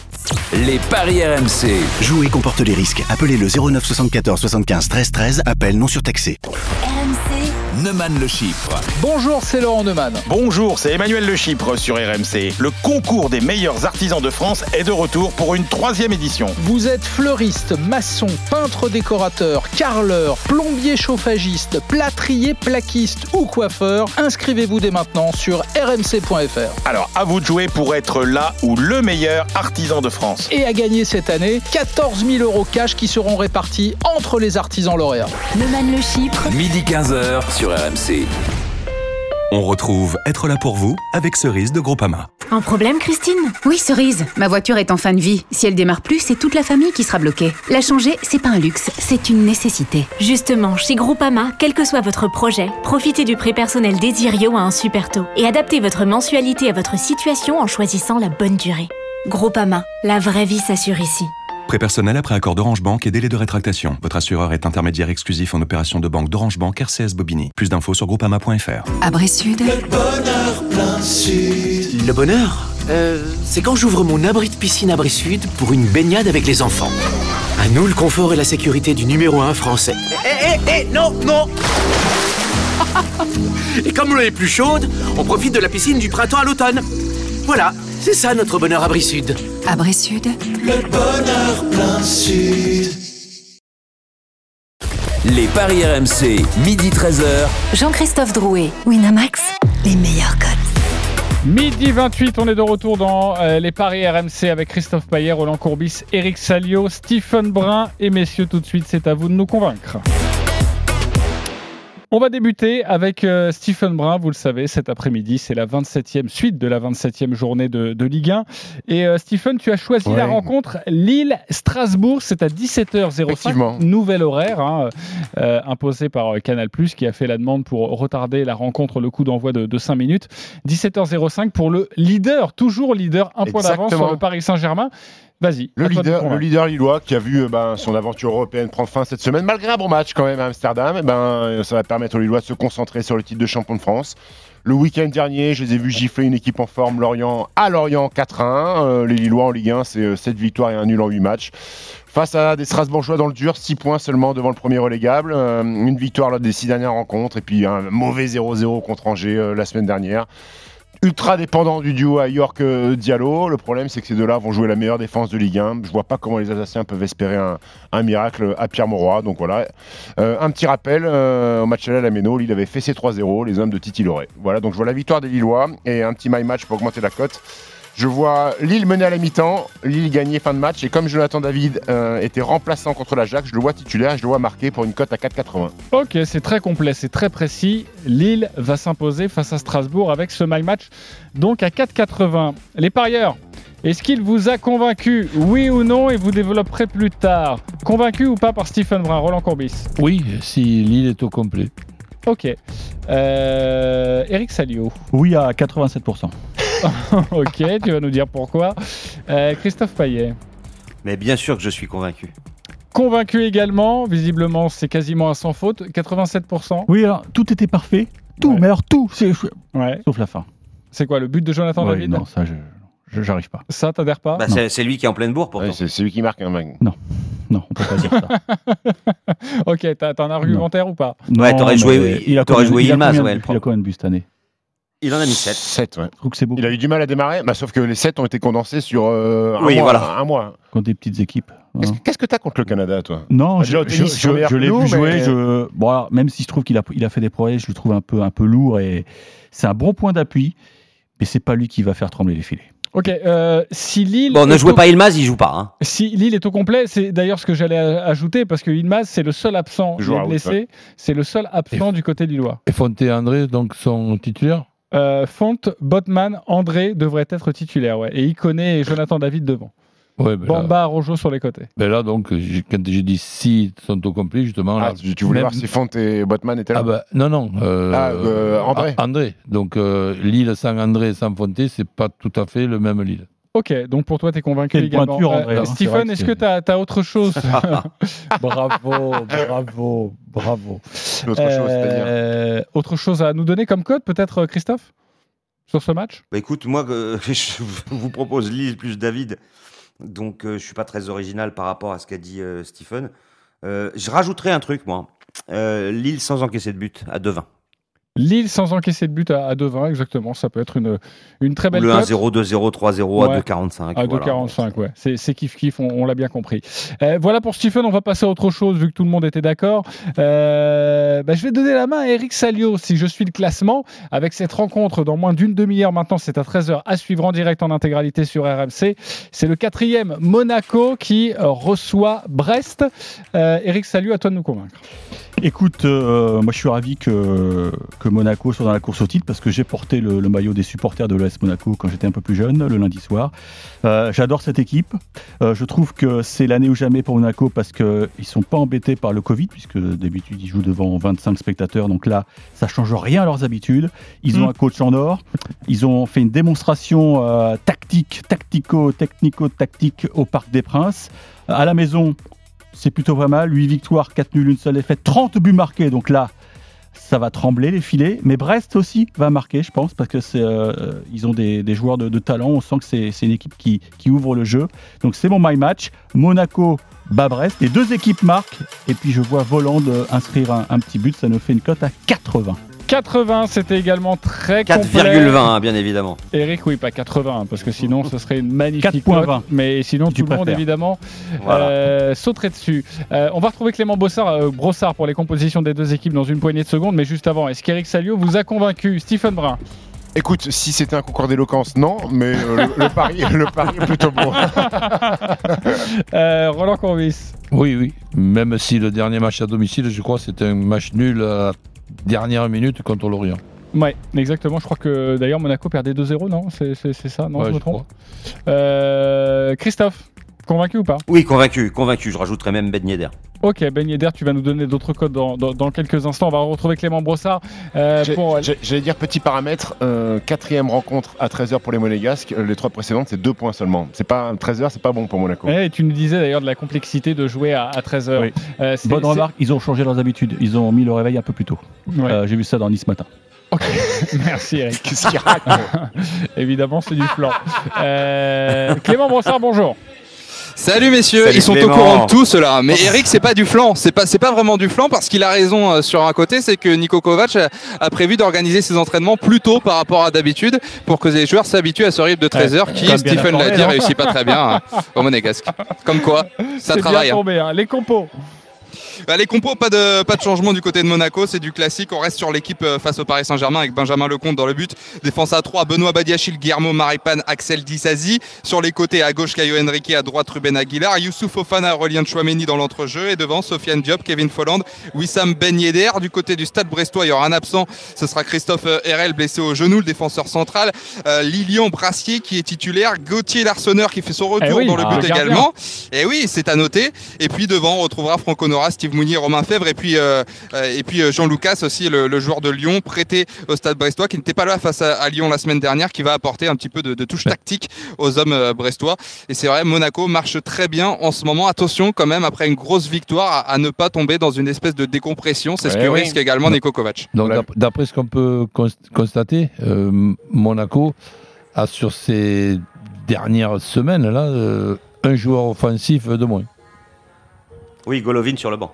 Les paris RMC. Jouer comporte les risques. Appelez le 09 74 75 13 13. Appel non surtaxé. Neumann le chiffre. Bonjour, c'est Laurent Neumann. Bonjour, c'est Emmanuel Le Chypre sur RMC. Le concours des meilleurs artisans de France est de retour pour une troisième édition. Vous êtes fleuriste, maçon, peintre décorateur, carreleur, plombier chauffagiste, plâtrier plaquiste ou coiffeur. Inscrivez-vous dès maintenant sur rmc.fr. Alors, à vous de jouer pour être là ou le meilleur artisan de France. Et à gagner cette année, 14 000 euros cash qui seront répartis entre les artisans lauréats. Neumann le Chypre, Midi 15h sur RMC. On retrouve Être là pour vous avec Cerise de Groupama. Un problème, Christine? Oui, Cerise. Ma voiture est en fin de vie. Si elle démarre plus, c'est toute la famille qui sera bloquée. La changer, c'est pas un luxe, c'est une nécessité. Justement, chez Groupama, quel que soit votre projet, profitez du prêt personnel Desirio à un super taux et adaptez votre mensualité à votre situation en choisissant la bonne durée. Groupama, la vraie vie s'assure ici. Prêt personnel après accord d'Orange Bank et délai de rétractation. Votre assureur est intermédiaire exclusif en opération de banque d'Orange Bank RCS Bobigny. Plus d'infos sur groupama.fr. Abri Sud, Le bonheur, euh, c'est quand j'ouvre mon abri de piscine Abri Sud pour une baignade avec les enfants. À nous le confort et la sécurité du numéro 1 français. Eh, eh, eh, non, non Et comme l'eau est plus chaude, on profite de la piscine du printemps à l'automne. Voilà, c'est ça notre bonheur Abri Sud. Abri Sud, Les paris RMC, midi 13h. Jean-Christophe Drouet, Winamax, les meilleurs cotes. Midi 28, on est de retour dans euh, les paris RMC avec Christophe Payet, Roland Courbis, Eric Salio, Stephen Brun et messieurs, tout de suite, c'est à vous de nous convaincre. On va débuter avec euh, Stephen Brun, vous le savez, cet après-midi, c'est la 27e suite de la 27e journée de, de Ligue 1. Et euh, Stephen, tu as choisi Ouais. la rencontre Lille-Strasbourg, c'est à 17h05, Effectivement. nouvel horaire euh, euh, imposé par Canal+, qui a fait la demande pour retarder la rencontre, le coup d'envoi de, de 5 minutes. 17h05 pour le leader, toujours leader, un point d'avance sur le Paris Saint-Germain. Vas-y. Le leader, le leader lillois qui a vu euh, ben, son aventure européenne prendre fin cette semaine, malgré un bon match quand même à Amsterdam, eh ben, euh, ça va permettre aux Lillois de se concentrer sur le titre de champion de France. Le week-end dernier, je les ai vus gifler une équipe en forme, Lorient, à Lorient 4-1. Euh, les Lillois en Ligue 1, c'est euh, 7 victoires et un nul en 8 matchs. Face à des Strasbourgeois dans le dur, 6 points seulement devant le premier relégable. Euh, une victoire lors des 6 dernières rencontres et puis un mauvais 0-0 contre Angers euh, la semaine dernière ultra dépendant du duo à York euh, Diallo. Le problème, c'est que ces deux-là vont jouer la meilleure défense de Ligue 1. Je vois pas comment les Alsaciens peuvent espérer un, miracle à Pierre Mauroy. Donc voilà. Euh, un petit rappel euh, au match à la Méno, Lille avait fessé 3-0, les hommes de Titi Loret. Voilà, donc je vois la victoire des Lillois et un petit my match pour augmenter la cote. Je vois Lille mener à la mi-temps, Lille gagner fin de match. Et comme Jonathan David euh, était remplaçant contre l'Ajax, je le vois titulaire et je le vois marqué pour une cote à 4,80. Ok, c'est très complet, c'est très précis. Lille va s'imposer face à Strasbourg avec ce my match, donc à 4,80. Les parieurs, est-ce qu'il vous a convaincu, oui ou non, et vous développerez plus tard? Convaincu ou pas par Stephen Brun, Roland Courbis? Oui, si l'île est au complet. Ok. Euh, Eric Salio. Oui, à 87%. ok, tu vas nous dire pourquoi. Euh, Christophe Payet. Mais bien sûr que je suis convaincu. Convaincu également, visiblement c'est quasiment à sans faute, 87%. Oui, alors tout était parfait. Tout, mais alors tout, c'est Ouais. sauf la fin. C'est quoi le but de Jonathan Ouais, David non, ça, je j'arrive pas. Ça, t'adhères pas Bah, c'est lui qui est en pleine bourre pourtant. Ouais, c'est lui qui marque un mec. Non, on peut pas dire ça. Ok, t'as un argumentaire ou pas? Ouais, Non, t'aurais joué- il a joué il a ouais, le Il a combien de buts cette année? Il en a mis 7. 7, ouais. Je trouve que c'est beaucoup. Il a eu du mal à démarrer, bah, sauf que les 7 ont été condensés sur euh, un, Oui, mois, voilà. un mois. Contre des petites équipes. Qu'est-ce hein. qu'est-ce que t'as contre le Canada, toi? Non, Déjà, je, je- l'ai vu jouer. mais- Je... Bon, alors, même si je trouve qu'il a, il a fait des progrès, je le trouve un peu, un peu lourd et c'est un bon point d'appui, mais c'est pas lui qui va faire trembler les filets. Ok, euh, si Lille. Bon, ne jouez au- pas Ilmaz, il joue pas. Hein. Si Lille est au complet, c'est d'ailleurs ce que j'allais ajouter parce que Ilmaz c'est le seul absent, il est blessé, ouais. c'est le seul absent du côté lillois. Et Fonte et André, donc, sont titulaires Euh, Font, Botman, André devraient être titulaires, ouais, et Iconé et Jonathan David devant. Ouais, ben là, Bamba, Rojo sur les côtés. ben là, donc, quand j'ai dit si sont au complet, justement. Ah, là, tu, tu voulais même- voir si Font et Botman étaient là Ah bah, non, non. euh, Ah, euh, André. André. Donc, euh, Lille sans André et sans Fonte, c'est pas tout à fait le même Lille. Ok, donc pour toi, tu es convaincu Quelle également. pointure, André, hein, Stephen, est-ce c'est- que tu as, autre chose Bravo, bravo, bravo. Chose, Euh, Autre chose à nous donner comme code, peut-être, euh, Christophe Sur ce match? Bah écoute, moi, euh, je vous propose Lille plus David. Donc, euh, je suis pas très original par rapport à ce qu'a dit euh, Stephen. Euh, je rajouterai un truc, moi. Euh, Lille sans encaisser de but à 2-20. Lille sans encaisser de but à, à 2-20, exactement. Ça peut être une, une très belle le cote. 1-0, 2-0, 3-0 Ouais. à 2-45. À voilà. 2,45, ouais. C'est, c'est kiff kiff, on, on l'a bien compris. Euh, voilà pour Stephen, on va passer à autre chose vu que tout le monde était d'accord. Euh, bah, je vais donner la main à Eric Salio si je suis le classement. Avec cette rencontre dans moins d'une demi-heure maintenant, c'est à 13h à suivre en direct en intégralité sur RMC. C'est le quatrième Monaco qui euh, reçoit Brest. Euh, Eric Salio, à toi de nous convaincre. Écoute, euh, moi je suis ravi que, que Monaco soit dans la course au titre parce que j'ai porté le, le maillot des supporters de l'ES Monaco quand j'étais un peu plus jeune, le lundi soir. Euh, J'adore cette équipe. Euh, je trouve que c'est l'année ou jamais pour Monaco parce qu'ils ne sont pas embêtés par le Covid puisque d'habitude ils jouent devant 25 spectateurs. Donc là, ça change rien à leurs habitudes. Ils ont Mm. un coach en or. Ils ont fait une démonstration euh, tactique, tactico, technico-tactique au Parc des Princes. À la maison, c'est plutôt pas mal. 8 victoires, 4 nuls, une seule défaite, 30 buts marqués. Donc là, ça va trembler les filets. Mais Brest aussi va marquer, je pense, parce que euh, ils ont des, joueurs de, talent. On sent que c'est, une équipe qui, ouvre le jeu. Donc c'est mon my match. Monaco bat Brest. Les deux équipes marquent. Et puis je vois Voland inscrire un, un petit but. Ça nous fait une cote à 80. 80, c'était également très complet. 4,20, hein, bien évidemment. Eric, oui, pas 80, parce que sinon ce serait une magnifique 4,20. cote. Mais sinon, Tu tout le monde, évidemment, Voilà. euh, sauterait dessus. Euh, on va retrouver Clément Bossard, euh, Brossard pour les compositions des deux équipes dans une poignée de secondes. Mais juste avant, est-ce qu'Eric Salio vous a convaincu? Stephen Brun Écoute, si c'était un concours d'éloquence, non, mais euh, le, le pari, le pari est plutôt bon. Euh, Roland Courbis Oui, oui. Même si le dernier match à domicile, je crois, c'était un match nul à dernière minute contre l'Orient. Ouais, exactement. Je crois que d'ailleurs Monaco perdait 2-0, non? C'est ça? Non, Ouais, je me trompe? Euh, Christophe, convaincu ou pas? Oui, convaincu, convaincu. Je rajouterai même Ben Yedder. Ok, Ben Yedder, tu vas nous donner d'autres codes dans, dans- dans quelques instants. On va retrouver Clément Brossard euh, pour j'ai- J'allais dire petit paramètre, euh, quatrième rencontre à 13h pour les Monégasques, euh, les trois précédentes c'est deux points seulement. C'est pas 13h, c'est pas bon pour Monaco. Et tu nous disais d'ailleurs de la complexité de jouer à, 13h. Oui. Bonne remarque, ils ont changé leurs habitudes. Ils ont mis le réveil un peu plus tôt. Ouais. Euh, J'ai vu ça dans Nice matin. Merci Eric. Qu'est-ce qu'il raconte? Évidemment, c'est du flan. Euh, Clément Brossard, bonjour. Salut messieurs, Salut ils sont Clément. au courant de tout cela. Mais Eric, c'est pas du flanc, c'est pas c'est pas vraiment du flanc parce qu'il a raison euh, sur un côté, c'est que Niko Kovac a, a prévu d'organiser ses entraînements plus tôt par rapport à d'habitude pour que les joueurs s'habituent à ce rythme de 13 heures qui, Stephen l'a dit, non réussit pas très bien hein, au Monégasque. Comme quoi, ça C'est travaille. bien hein. tombé. hein. Les compos. Bah, les compos, pas de, pas de changement du côté de Monaco, c'est du classique. On reste sur l'équipe euh, face au Paris Saint-Germain avec Benjamin Lecomte dans le but. Défense à 3, Benoît Badiachil, Guillermo Maripan, Axel Disasi. Sur les côtés, à gauche, Caio Henrique, à droite, Ruben Aguilar. Youssouf Ofana, Aurélien Chouameni dans l'entrejeu. Et devant, Sofiane Diop, Kevin Folland, Wissam Ben Yedder. Du côté du stade brestois, il y aura un absent. Ce sera Christophe euh, RL, blessé au genou, le défenseur central. Euh, Lilian Brassier, qui est titulaire. Gauthier Larsonneur, qui fait son retour Eh oui, dans le ah, but également. Et oui, c'est à noter. Et puis devant, on retrouvera Franco Nora aura Steve Mounier, Romain Fèvre et puis, euh, euh, et puis euh, Jean Lucas aussi, le, le joueur de Lyon, prêté au stade brestois, qui n'était pas là face à, à Lyon la semaine dernière, qui va apporter un petit peu de, de touche tactique aux hommes brestois. Et c'est vrai, Monaco marche très bien en ce moment. Attention quand même, après une grosse victoire, à, à ne pas tomber dans une espèce de décompression. C'est ce Ouais, que oui. risque également Nico Kovac. Donc, d'ap- d'après ce qu'on peut cons- constater, euh, Monaco a sur ces dernières semaines là euh, un joueur offensif de moins. Oui, Golovin sur le banc.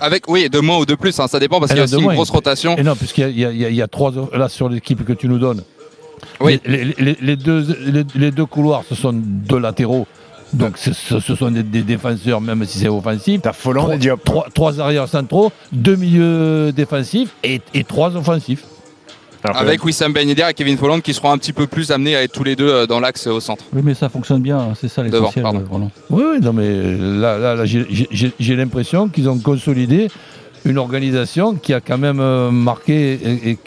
Avec, oui, de moins ou de plus, hein, ça dépend parce Et qu'il y a aussi une grosse rotation. Et non, puisqu'il y a, y y trois là sur l'équipe que tu nous donnes. Oui. Les, les- les- les deux, les, les deux couloirs, ce sont deux latéraux. Donc ce, sont des, des défenseurs, même si c'est offensif. T'as Folland trois, et Diop. trois, trois arrières centraux, deux milieux défensifs et, et trois offensifs. Avec Wissam Ben Yedder et Kevin Folland qui seront un petit peu plus amenés à être tous les deux euh, dans l'axe euh, au centre. Oui, mais ça fonctionne bien, c'est ça Devant, l'essentiel. pardon. euh. Oui, oui, non, mais là, là, là, j'ai l'impression qu'ils ont consolidé une organisation qui a quand même euh, marqué et- et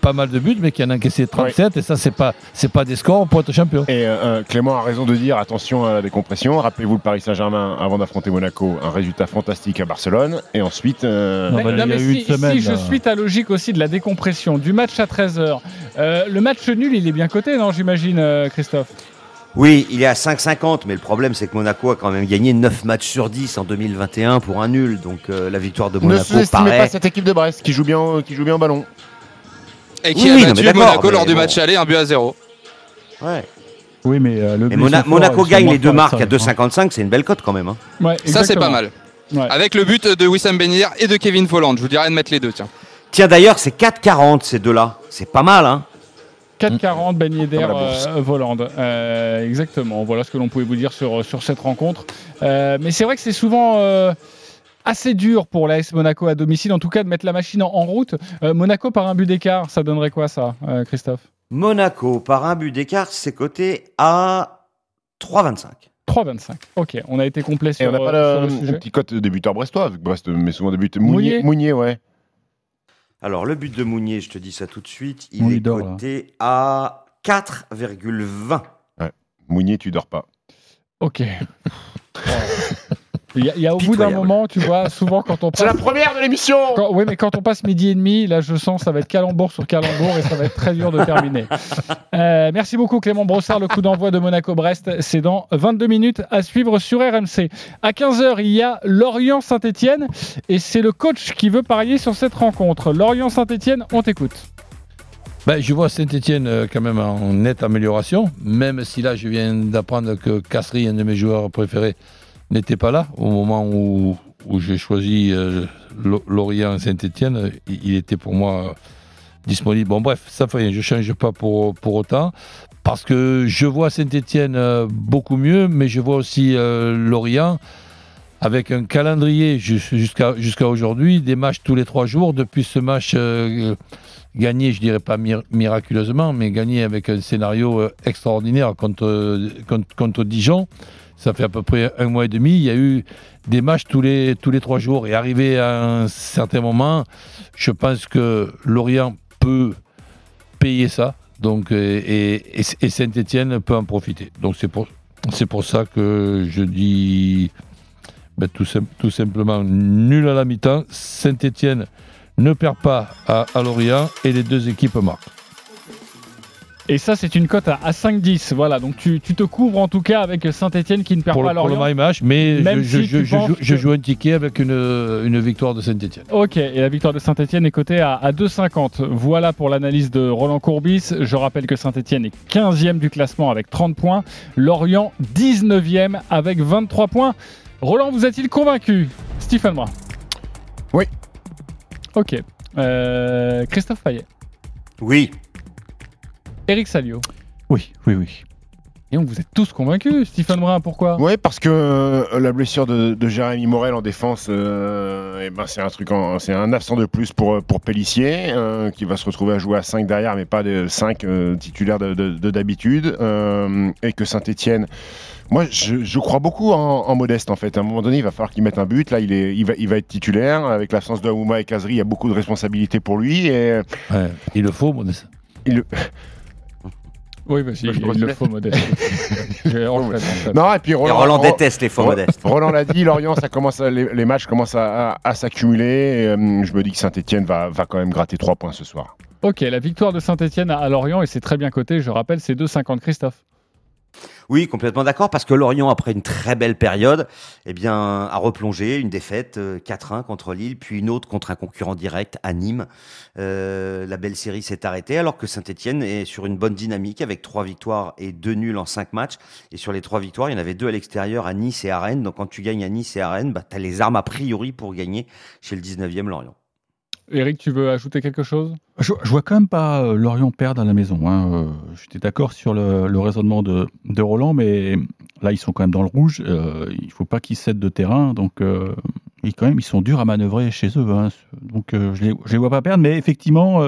pas mal de buts, mais qui en a encaissé 37. Et ça, c'est pas, c'est pas des scores pour être champion. Et euh, euh, Clément a raison de dire attention à la décompression. Rappelez-vous le Paris Saint-Germain avant d'affronter Monaco, un résultat fantastique à Barcelone. Et ensuite. euh, Mais- non, mais si, si je suis ta logique aussi de la décompression, du match à 13h, le match nul, il est bien coté, non, j'imagine, euh, Christophe? Oui, il est à 5,50, mais le problème c'est que Monaco a quand même gagné 9 matchs sur 10 en 2021 pour un nul. Donc euh, la victoire de Ne Monaco sous-estimez paraît. pas cette équipe de Brest qui joue bien, qui joue bien au ballon. Et qui Oui, a non, battu Monaco lors du bon. match aller, un but à zéro. Ouais. Oui, mais euh, le Mona- Monaco gagne les deux marques à avec ça, hein. 2,55, c'est une belle cote quand même. hein. Ouais, Ça, c'est pas mal. Ouais. Avec le but de Wissam Ben Yedder et de Kevin Folland. Je vous dirais de mettre les deux, tiens. Tiens d'ailleurs, c'est 4,40 ces deux-là. C'est pas mal, hein 4,40 Ben Yedder, Comme la bourse. euh, Voland. Euh, exactement. Voilà ce que l'on pouvait vous dire sur, sur cette rencontre. Euh, mais c'est vrai que c'est souvent euh, assez dur pour l'AS Monaco à domicile, en tout cas de mettre la machine en, en route. Euh, Monaco par un but d'écart, ça donnerait quoi ça, euh, Christophe? Monaco, par un but d'écart, c'est coté à 3,25. 3,25. Ok, on a été complet Et sur, on n'a pas euh, sur le, le un sujet. petit cote de buteur brestois, que Brest met souvent des buts. Mounier Mounier, Mounier, ouais. Alors le but de Mounier, je te dis ça tout de suite, il est là. coté à 4,20. Ouais. Mounier, tu dors pas. Ok. Il y a, il y a au bout d'un moment, tu vois, souvent quand on passe. C'est la première de l'émission Oui, mais quand on passe midi et demi, là, je sens ça va être calembour sur calembour et ça va être très dur de terminer. Euh, merci beaucoup, Clément Brossard. Le coup d'envoi de Monaco-Brest, c'est dans 22 minutes à suivre sur RMC. À 15h, il y a Lorient-Saint-Etienne et c'est le coach qui veut parier sur cette rencontre. Lorient-Saint-Etienne, on t'écoute. Ben, je vois Saint-Etienne quand même en nette amélioration, même si là je viens d'apprendre que Cassery, un de mes joueurs préférés, n'était pas là au moment où, j'ai choisi euh, Lo- Lorient Saint-Etienne. Il, était pour moi euh, disponible. Bon bref, ça fait rien, je ne change pas pour, autant. Parce que je vois Saint-Etienne beaucoup mieux, mais je vois aussi euh, Lorient avec un calendrier jus- jusqu'à aujourd'hui, des matchs tous les trois jours, depuis ce match euh, gagné, je dirais pas mir- miraculeusement, mais gagné avec un scénario euh, extraordinaire contre Dijon. Ça fait à peu près un mois et demi. Il y a eu des matchs tous les, tous les trois jours. Et arrivé à un certain moment, je pense que Lorient peut payer ça. Donc, euh, et, et, et Saint-Etienne peut en profiter. Donc c'est pour, c'est pour ça que je dis ben, tout, tout simplement nul à la mi-temps. Saint-Etienne ne perd pas à Lorient et les deux équipes marquent. Et ça, c'est une cote à, à 5-10. Voilà, donc tu, tu te couvres en tout cas avec Saint-Etienne qui ne perd Pour pas le, pour le match, mais Même je, si je- tu je- penses je- je que- joue un ticket avec une, une victoire de Saint-Etienne. Ok, et la victoire de Saint-Etienne est cotée à, à 2,50. Voilà pour l'analyse de Roland Courbis. Je rappelle que Saint-Etienne est 15e du classement avec 30 points. Lorient 19e avec 23 points. Roland, vous a-t-il convaincu? Stephen Brun Oui. Ok. Euh, Christophe Payet Oui. Eric Salio Oui, oui, oui. Et donc vous êtes tous convaincus, Stephen Brun, pourquoi? Oui, parce que euh, la blessure de, de Jérémy Morel en défense, euh, eh ben, c'est un truc, en- c'est un absent de plus pour pour Pellissier, euh, qui va se retrouver à jouer à 5 derrière, mais pas de 5 titulaires de de- de d'habitude, euh, et que Saint-Étienne. Moi, je, je crois beaucoup en, en Modeste en fait. À un moment donné, il va falloir qu'il mette un but. Là, il, est, il, va, il va être titulaire. Avec l'absence de Amouma et Kazri, il y a beaucoup de responsabilités pour lui. Et il le faut, Modeste. Il le- Oui, mais si, Moi, je il pense le faut modeste. Non, et puis Roland, Roland Ro- déteste les faux modestes. Roland l'a dit, Lorient, ça commence à- les, les matchs commencent à, à- à s'accumuler. euh, je me dis que Saint-Etienne va, va quand même gratter 3 points ce soir. Ok, la victoire de Saint-Etienne à Lorient, et c'est très bien coté, je rappelle, c'est 2,50 Christophe. Oui, complètement d'accord, parce que Lorient, après une très belle période, eh bien, a replongé une défaite euh, 4-1 contre Lille, puis une autre contre un concurrent direct à Nîmes. Euh, la belle série s'est arrêtée, alors que Saint-Etienne est sur une bonne dynamique avec trois victoires et deux nuls en cinq matchs. Et sur les trois victoires, il y en avait deux à l'extérieur, à Nice et à Rennes. Donc quand tu gagnes à Nice et à Rennes, bah, tu les armes a priori pour gagner chez le 19e Lorient. Eric, tu veux ajouter quelque chose? Je, je vois quand même pas euh, Lorient perdre à la maison. Hein. Euh, J'étais d'accord sur le, le raisonnement de, de Roland, mais là, ils sont quand même dans le rouge. Euh, il faut pas qu'ils cèdent de terrain. Donc, euh, ils, quand même, ils sont durs à manœuvrer chez eux. hein. Donc, euh, je les, je les vois pas perdre. Mais effectivement,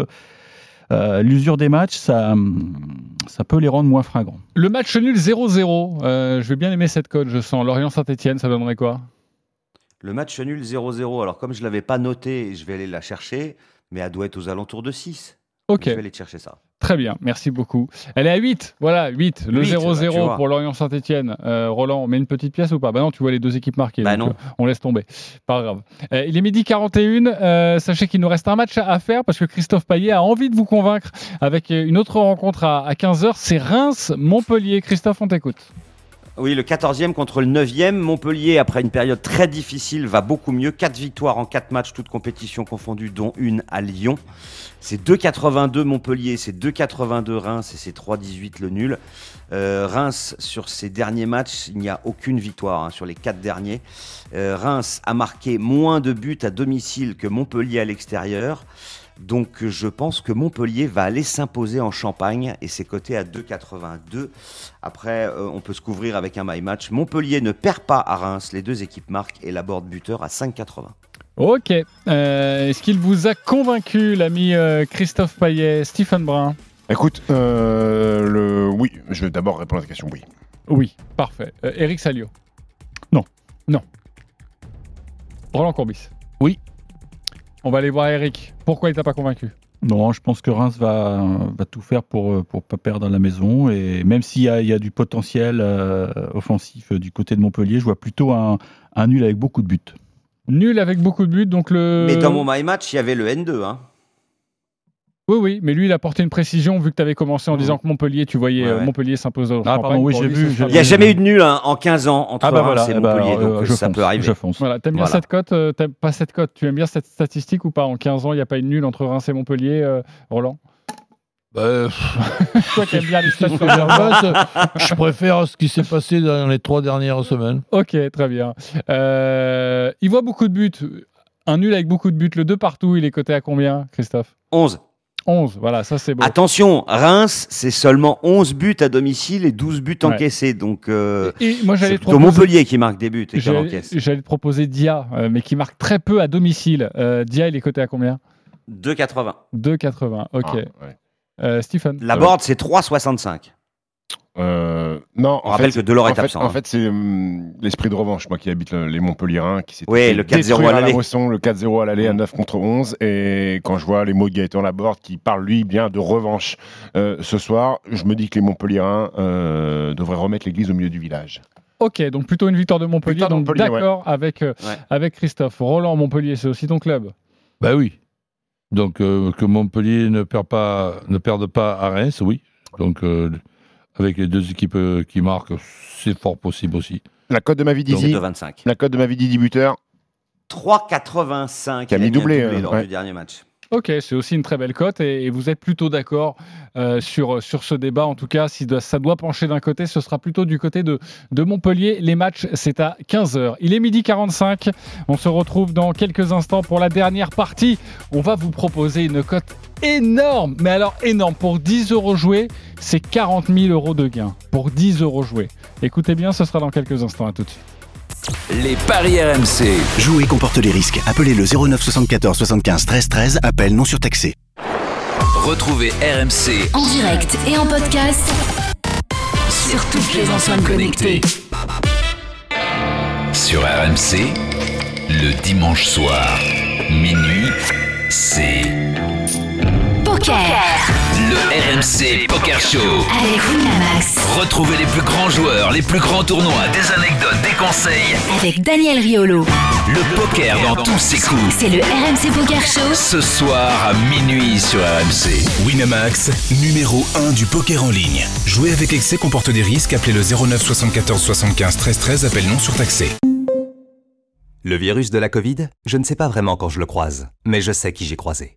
l'usure des matchs, ça, ça peut les rendre moins fringants. Le match nul 0-0, euh, je vais bien aimer cette cote, je sens. Lorient-Saint-Etienne, ça donnerait quoi? Le match nul 0-0. Alors, comme je ne l'avais pas noté, je vais aller la chercher, mais elle doit être aux alentours de 6. Ok. Je vais aller chercher ça. Très bien, merci beaucoup. Elle est à 8, voilà, 8. Le 8, bah, 0-0 tu vois. pour Lorient-Saint-Etienne. Euh, Roland, on met une petite pièce ou pas? Bah non, tu vois les deux équipes marquées. Bah donc, non. euh, on laisse tomber. Pas grave. Euh, il est midi 41. euh, sachez qu'il nous reste un match à à faire parce que Christophe Payet a envie de vous convaincre avec une autre rencontre à, 15h. C'est Reims-Montpellier. Christophe, on t'écoute. Oui, le 14e contre le 9e. Montpellier, après une période très difficile, va beaucoup mieux. 4 victoires en 4 matchs, toutes compétitions confondues, dont une à Lyon. C'est 2,82 Montpellier, c'est 2,82 Reims et c'est 3,18 le nul. Euh, Reims, sur ses derniers matchs, il n'y a aucune victoire hein, sur les 4 derniers. Euh, Reims a marqué moins de buts à domicile que Montpellier à l'extérieur. Donc je pense que Montpellier va aller s'imposer en Champagne et c'est coté à 2,82. Après, euh, on peut se couvrir avec un my match. Montpellier ne perd pas à Reims, les deux équipes marquent et l'aborde buteur à 5,80. Ok. Euh, Est-ce qu'il vous a convaincu, l'ami euh, Christophe Payet, Stephen Brun? Écoute, euh, le... oui, je vais d'abord répondre à ta question, oui. Oui, parfait. Euh, Eric Salio? Non. Non. Roland Courbis? On va aller voir Eric. Pourquoi il t'a pas convaincu? Non, je pense que Reims va, va tout faire pour ne pas perdre à la maison. Et même s'il y, a- il y a du potentiel euh, offensif euh, du côté de Montpellier, je vois plutôt un, un nul avec beaucoup de buts. Nul avec beaucoup de buts, donc le. Mais dans mon my match, il y avait le N2. Hein. Oui, oui, mais lui, il a porté une précision vu que tu avais commencé en disant que Montpellier, tu voyais Ouais, euh, ouais. Montpellier s'imposer au Ah, pardon, oui, j'ai vu, Il n'y a jamais eu de nul hein, en 15 ans entre Ah bah voilà, et eh bah, Montpellier, euh, donc je ça fonce, peut arriver. je fonce. Voilà, t'aimes bien cette cote euh, T'aimes pas cette cote? Tu aimes bien cette statistique ou pas? En 15 ans, il n'y a pas eu de nul entre Reims et Montpellier, euh, Roland? Bah, Toi qui aimes bien les stats je préfère ce qui s'est passé dans les trois dernières semaines. Ok, très bien. Euh, il voit beaucoup de buts. Un nul avec beaucoup de buts. Le 2 partout, il est coté à combien, Christophe? 11. 11, voilà, ça c'est beau. Attention, Reims, c'est seulement 11 buts à domicile et 12 buts Ouais. encaissés. Donc, euh, Et moi, j'allais c'est plutôt proposer- Montpellier qui marque des buts et qui encaisse. j'allais te proposer Dia, euh, mais qui marque très peu à domicile. Euh, Dia, il est coté à combien? 2,80. 2,80. Ok. Ah, ouais. Euh, Stephen La board, c'est 3,65. Euh, non, On rappelle que Delors en est fait, absent, En hein. fait, c'est hum, l'esprit de revanche, moi qui habite le- les Montpelliérains, qui s'est Ouais, fait le 4-0 détruire à la l'aller. Le 4-0 à l'aller à 9 contre 11. Et quand je vois les mots de Gaëtan Laborde qui parle, lui, bien de revanche euh, ce soir, je me dis que les Montpelliérains euh, devraient remettre l'église au milieu du village. Ok, donc plutôt une victoire de Montpellier. Victoire donc Montpellier, d'accord avec, euh, Ouais. avec Christophe. Roland, Montpellier, c'est aussi ton club Ben oui. Donc euh, que Montpellier ne perd pas, ne perde pas à Reims, oui. Donc euh, avec les deux équipes euh, qui marquent, c'est fort possible aussi. La cote de ma vie Donc, Didi, 2,25. la cote de ma vie Didi buteur, 3,85. Qui a mis un doublé, euh, lors ouais. du dernier match. Ok, c'est aussi une très belle cote et, vous êtes plutôt d'accord euh, sur, ce débat. En tout cas, si ça doit pencher d'un côté, ce sera plutôt du côté de, de Montpellier. Les matchs, c'est à 15h. Il est midi 45. On se retrouve dans quelques instants pour la dernière partie. On va vous proposer une cote énorme, mais alors énorme. Pour 10 euros joués, c'est 40 000 euros de gain. Pour 10 euros joués. Écoutez bien, ce sera dans quelques instants. À tout de suite. Les paris RMC. Jouer comporte les risques. Appelez le 09 74 75 13 13. Appel non surtaxé. Retrouvez RMC En direct et en podcast sur toutes les enceintes connectées. sur RMC. Le dimanche soir, minuit, c'est Poker. Le RMC Poker Show. Avec Winamax. Retrouvez les plus grands joueurs, les plus grands tournois, des anecdotes, des conseils. Avec Daniel Riolo. Le poker dans tous ses coups. C'est le RMC Poker Show. Ce soir à minuit sur RMC. Winamax, numéro 1 du poker en ligne. Jouer avec excès comporte des risques. Appelez le 09 74 75 13 13. Appel non surtaxé. Le virus de la Covid, je ne sais pas vraiment quand je le croise, mais je sais qui j'ai croisé.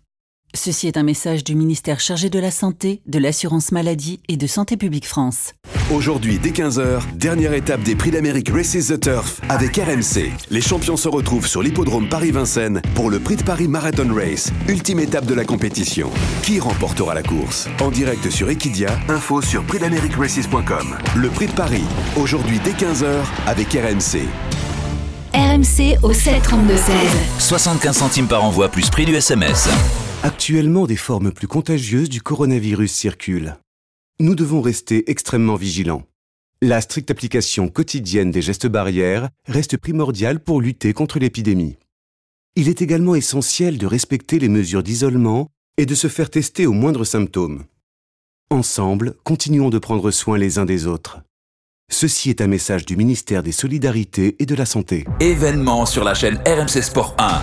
Ceci est un message du ministère chargé de la Santé, de l'Assurance Maladie et de Santé Publique France. Aujourd'hui, dès 15h, dernière étape des Prix d'Amérique Races the Turf avec RMC. Les champions se retrouvent sur l'hippodrome Paris-Vincennes pour le Prix de Paris Marathon Race, ultime étape de la compétition. Qui remportera la course? En direct sur Equidia, info sur prixdameriqueraces.com. Le Prix de Paris, aujourd'hui dès 15h avec RMC. RMC au 732-16. 75 centimes par envoi plus prix du SMS. Actuellement, des formes plus contagieuses du coronavirus circulent. Nous devons rester extrêmement vigilants. La stricte application quotidienne des gestes barrières reste primordiale pour lutter contre l'épidémie. Il est également essentiel de respecter les mesures d'isolement et de se faire tester aux moindres symptômes. Ensemble, continuons de prendre soin les uns des autres. Ceci est un message du ministère des Solidarités et de la Santé. Événement sur la chaîne RMC Sport 1.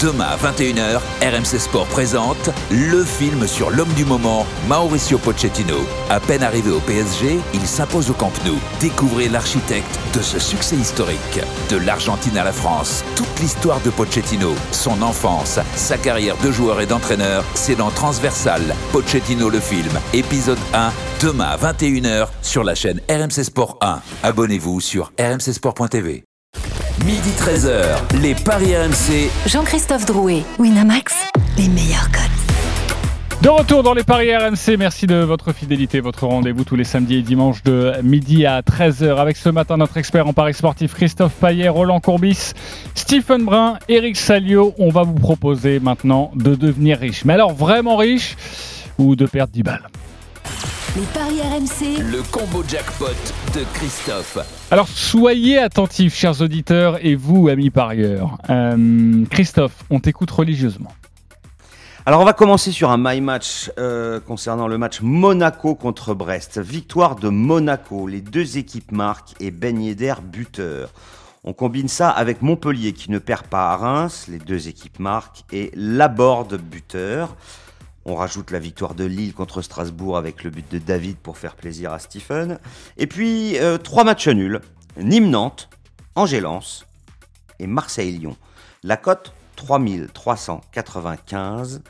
Demain à 21h, RMC Sport présente le film sur l'homme du moment, Mauricio Pochettino. À peine arrivé au PSG, il s'impose au Camp Nou. Découvrez l'architecte de ce succès historique. De l'Argentine à la France, toute l'histoire de Pochettino, son enfance, sa carrière de joueur et d'entraîneur, c'est dans Transversal, Pochettino le film, épisode 1, demain à 21h sur la chaîne RMC Sport 1. Abonnez-vous sur rmcsport.tv. Midi 13h, les Paris RMC. Jean-Christophe Drouet. Winamax, les meilleurs codes. De retour dans les Paris RMC, merci de votre fidélité, votre rendez-vous tous les samedis et dimanches de midi à 13h avec ce matin notre expert en Paris sportif Christophe Paillet, Roland Courbis, Stephen Brun, Eric Salio. On va vous proposer maintenant de devenir riche. Mais alors vraiment riche ou de perdre 10 balles? Les paris RMC. Le combo jackpot de Christophe. Alors soyez attentifs, chers auditeurs, et vous, amis parieurs. Euh, Christophe, on t'écoute religieusement. Alors on va commencer sur un my match euh, concernant le match Monaco contre Brest. Victoire de Monaco, les deux équipes marquent et Ben Yedder buteur. On combine ça avec Montpellier qui ne perd pas à Reims, les deux équipes marquent et Laborde buteur. On rajoute la victoire de Lille contre Strasbourg avec le but de David pour faire plaisir à Stephen. Et puis euh, trois matchs nuls. Nîmes-Nantes, Angers-Lens et Marseille-Lyon. La cote 3395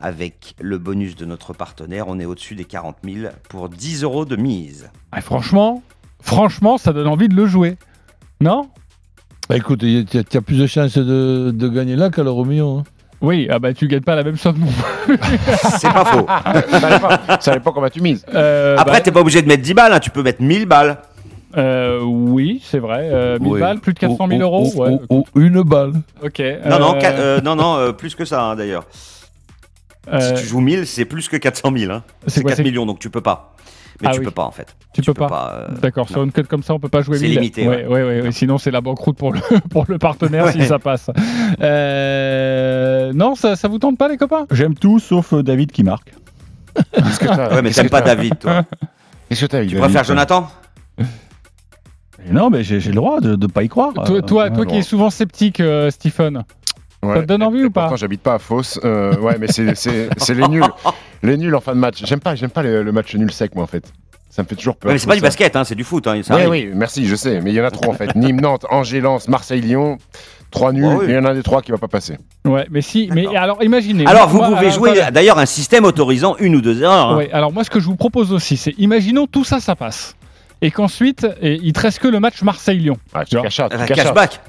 avec le bonus de notre partenaire. On est au-dessus des 40 000 pour 10 euros de mise. Ah, franchement, franchement, ça donne envie de le jouer. Non? Bah écoute, tu as, plus de chances de, de gagner là qu'à l'euro million. hein. Oui, ah bah tu gagnes pas la même somme non. C'est pas faux. ça dépend, comment tu mises. Euh, Après, bah, t'es pas obligé de mettre 10 balles, hein, tu peux mettre 1000 balles. euh, oui, c'est vrai. Euh, 1000 Oui. balles, plus de 400 000 Ou- euros. ou- ouais. ou- ou une balle. Ok. Non, non, euh, euh, non, non euh, plus que ça hein, d'ailleurs. euh, Si tu joues 1000, c'est plus que 400 000. Hein. C'est C'est quoi, 4 c'est- millions, donc tu peux pas. Mais Ah tu oui. peux pas en fait. Tu, peux pas. euh, D'accord, sur une cote comme ça, on peut pas jouer C'est 1000. limité, Ouais, ouais, ouais, ouais, Sinon, c'est la banqueroute pour le, pour le partenaire si ça passe. Euh, non, ça, ça vous tente pas, les copains? J'aime tout sauf euh, David qui marque. Que Ouais, mais t'aimes pas David, toi. Qu'est-ce que t'as avec Tu David, préfères Jonathan? Non, mais j'ai le droit de ne pas y croire. Toi, Euh, toi, toi non. qui es souvent sceptique, euh, Stephen, Ouais. ça te donne envie Et ou pas? Pourtant, j'habite pas à Fos. Euh, ouais, mais c'est- c'est c'est les nuls. Les nuls en fin de match. J'aime pas, j'aime pas le, le match nul sec, moi, en fait. Ça me fait toujours peur. Ouais, Mais c'est pas du basket, hein, c'est du foot. Hein, Oui, oui, merci, je sais. Mais il y en a trop, en fait. Nîmes, Nantes, Angers, Lens, Marseille, Lyon. Trois nuls. Ouais, oui. et Il y en a un des trois qui va pas passer. Ouais, mais si, mais alors imaginez. Alors, vous moi, pouvez alors, jouer d'ailleurs un système autorisant une ou deux erreurs. hein. Ouais, alors moi, ce que je vous propose aussi, c'est imaginons tout ça, ça passe. Et qu'ensuite il te reste que le match Marseille-Lyon. Tu vois. cash out,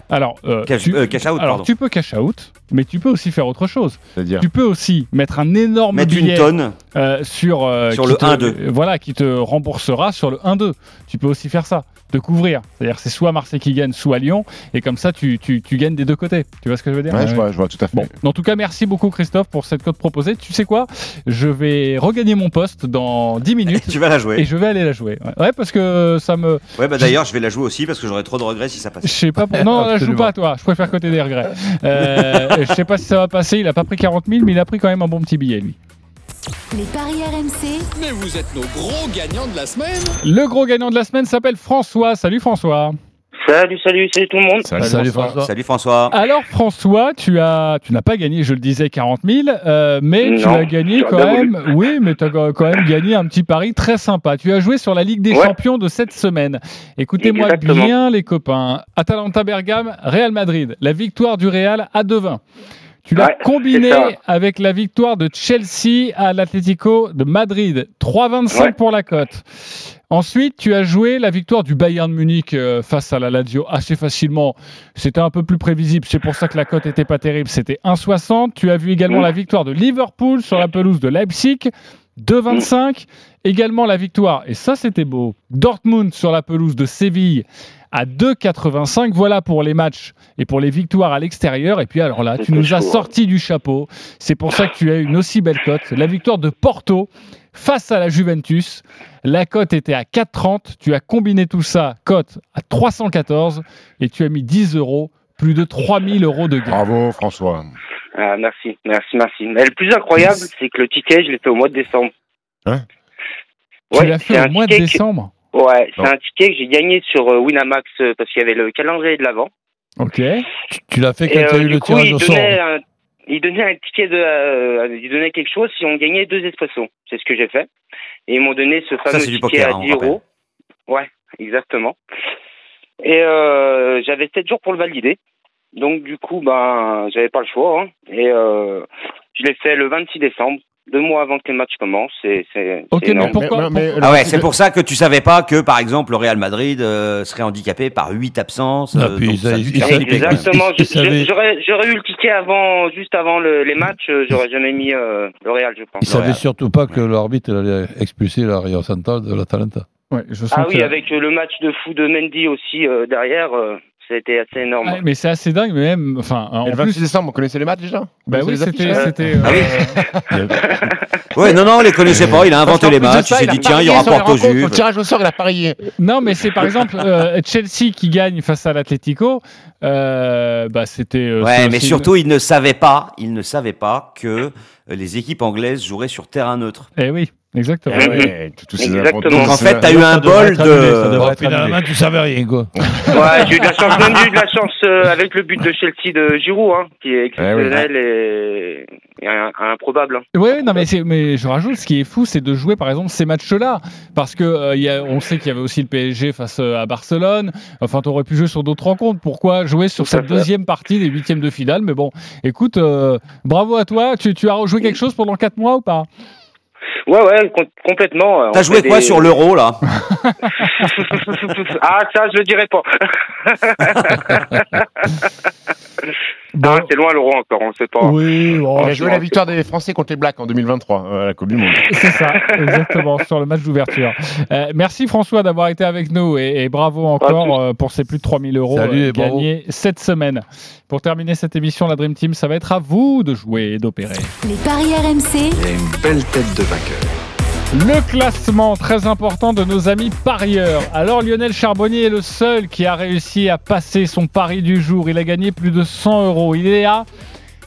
Ah. Alors, euh, Cash- tu, euh, cash out, alors pardon. tu peux cash out, mais tu peux aussi faire autre chose. C'est-à-dire Tu peux aussi mettre un énorme Mettre une billet tonne. euh, sur, euh, le te- 1-2. euh, Voilà, qui te remboursera sur le 1-2. Tu peux aussi faire ça, te couvrir. C'est-à-dire c'est soit Marseille qui gagne, soit Lyon, et comme ça tu, tu, tu gagnes des deux côtés. Tu vois ce que je veux dire? Ouais, je vois, je vois tout à fait. Bon, en tout cas, merci beaucoup Christophe pour cette cote proposée. Tu sais quoi? Je vais regagner mon poste dans 10 minutes. Tu vas la jouer. Et je vais aller la jouer. Ouais, parce que ça me. Ouais, bah d'ailleurs, je vais la jouer aussi parce que j'aurais trop de regrets si ça passe. Je sais pas. Pour... Non, je joue pas à toi. Je préfère côté des regrets. Euh, je sais pas si ça va passer. Il a pas pris 40 000, mais il a pris quand même un bon petit billet, lui. Les paris RMC. Mais vous êtes nos gros gagnants de la semaine. Le gros gagnant de la semaine s'appelle François. Salut François. Salut, salut, salut tout le monde. Salut François. Alors François, tu as, tu n'as pas gagné, je le disais, 40 000, euh, mais tu as gagné quand même. Oui, mais tu as quand même gagné un petit pari très sympa. Tu as joué sur la Ligue des Ouais. Champions de cette semaine. Écoutez-moi bien, les copains. Atalanta Bergame, Real Madrid. La victoire du Real à 2-20. Tu l'as Ouais, combiné avec la victoire de Chelsea à l'Atlético de Madrid. 3,25 Ouais. pour la cote. Ensuite, tu as joué la victoire du Bayern Munich euh, face à la Lazio assez facilement. C'était un peu plus prévisible. C'est pour ça que la cote était pas terrible. C'était 1,60. Tu as vu également Mm. la victoire de Liverpool sur la pelouse de Leipzig. 2,25. Également la victoire, et ça c'était beau, Dortmund sur la pelouse de Séville à 2,85. Voilà pour les matchs et pour les victoires à l'extérieur. Et puis alors là, tu nous as chaud, hein. sorti du chapeau. C'est pour ça que tu as une aussi belle cote. La victoire de Porto face à la Juventus. La cote était à 4,30. Tu as combiné tout ça, cote à 314, et tu as mis 10 euros, plus de 3000 euros de gain. Bravo François. Ah, merci, merci, merci. Mais le plus incroyable, c'est que le ticket, je l'ai fait au mois de décembre. Hein Tu l'as fait c'est au un mois de ticket que- décembre. Ouais, c'est un ticket que j'ai gagné sur euh, Winamax euh, parce qu'il y avait le calendrier de l'avant. Ok. Tu l'as fait quand tu as euh, eu le coup, tirage au sort. un- il donnait un ticket de, euh, il donnait quelque chose si on gagnait deux espressos. C'est ce que j'ai fait. Et ils m'ont donné ce fameux ticket poker, à hein, on 10 euros. Ouais, exactement. Et euh, j'avais 7 jours pour le valider. Donc du coup, ben, j'avais pas le choix. hein. Et euh, je l'ai fait le 26 décembre, deux mois avant que les matchs commencent. C'est, c'est, c'est énorme. Ah ouais, c'est pour ça que tu savais pas que, par exemple, le Real Madrid euh, serait handicapé par 8 absences. Ah, euh, puis donc ça. Exactement. J'aurais, j'aurais eu le ticket avant, juste avant le- les matchs. euh, J'aurais jamais mis euh, le Real, je pense. Ils savaient surtout pas que l'arbitre allait expulser la Rio Central de l'Atalanta. Ouais, je Ah oui, avec euh, le match de fou de Mendy aussi euh, derrière, euh, ça été assez énorme. Ouais, mais c'est assez dingue, mais même. Enfin, en le plus. 26 décembre, on connaissait les matchs déjà? Bah oui, c'était. c'était Ah euh, Ouais, non, non, on les connaissait pas. Il a inventé les matchs. Il s'est dit, tiens, il y aura Porto Juve. Au tirage au sort, il a parié. Non, mais c'est par exemple euh, Chelsea qui gagne face à l'Atlético. Euh, bah, c'était. euh, Ouais, mais surtout, il ne savait pas, il ne savait pas que euh, les équipes anglaises joueraient sur terrain neutre. Eh oui, exactement. Eh ouais, Donc en fait, ces- t'as eu un bol de. Finalement, tu savais rien, quoi. Ouais, j'ai eu de la chance, même j'ai eu de la chance euh, avec le but de Chelsea de Giroud, hein, qui est exceptionnel et, et improbable. hein. Oui, non, mais, mais je rajoute, ce qui est fou, c'est de jouer par exemple ces matchs-là. Parce que euh, il y a, on sait qu'il y avait aussi le PSG face euh, à Barcelone. Enfin, tu aurais pu jouer sur d'autres rencontres. Pourquoi jouer sur Tout cette deuxième partie des huitièmes de finale? Mais bon, écoute, euh, bravo à toi. Tu, tu as rejoué quelque chose pendant 4 mois ou pas? Ouais, ouais, com- complètement. euh, T'as joué quoi des- sur l'euro là ah, ça, je le dirai pas. Ah, c'est loin l'euro encore, on sait pas. Oui, bon, Il a joué la victoire des Français contre les Blacks en 2023 euh, à la Coupe du Monde. C'est ça, exactement, sur le match d'ouverture. Euh, merci François d'avoir été avec nous et, et bravo encore euh, pour ces plus de 3000 euros Salut euh, et bravo. gagnés cette semaine. Pour terminer cette émission, la Dream Team, ça va être à vous de jouer et d'opérer. Les paris RMC. Il a une belle tête de vainqueur. Le classement très important de nos amis parieurs. Alors Lionel Charbonnier est le seul qui a réussi à passer son pari du jour. Il a gagné plus de 100 euros. Il est à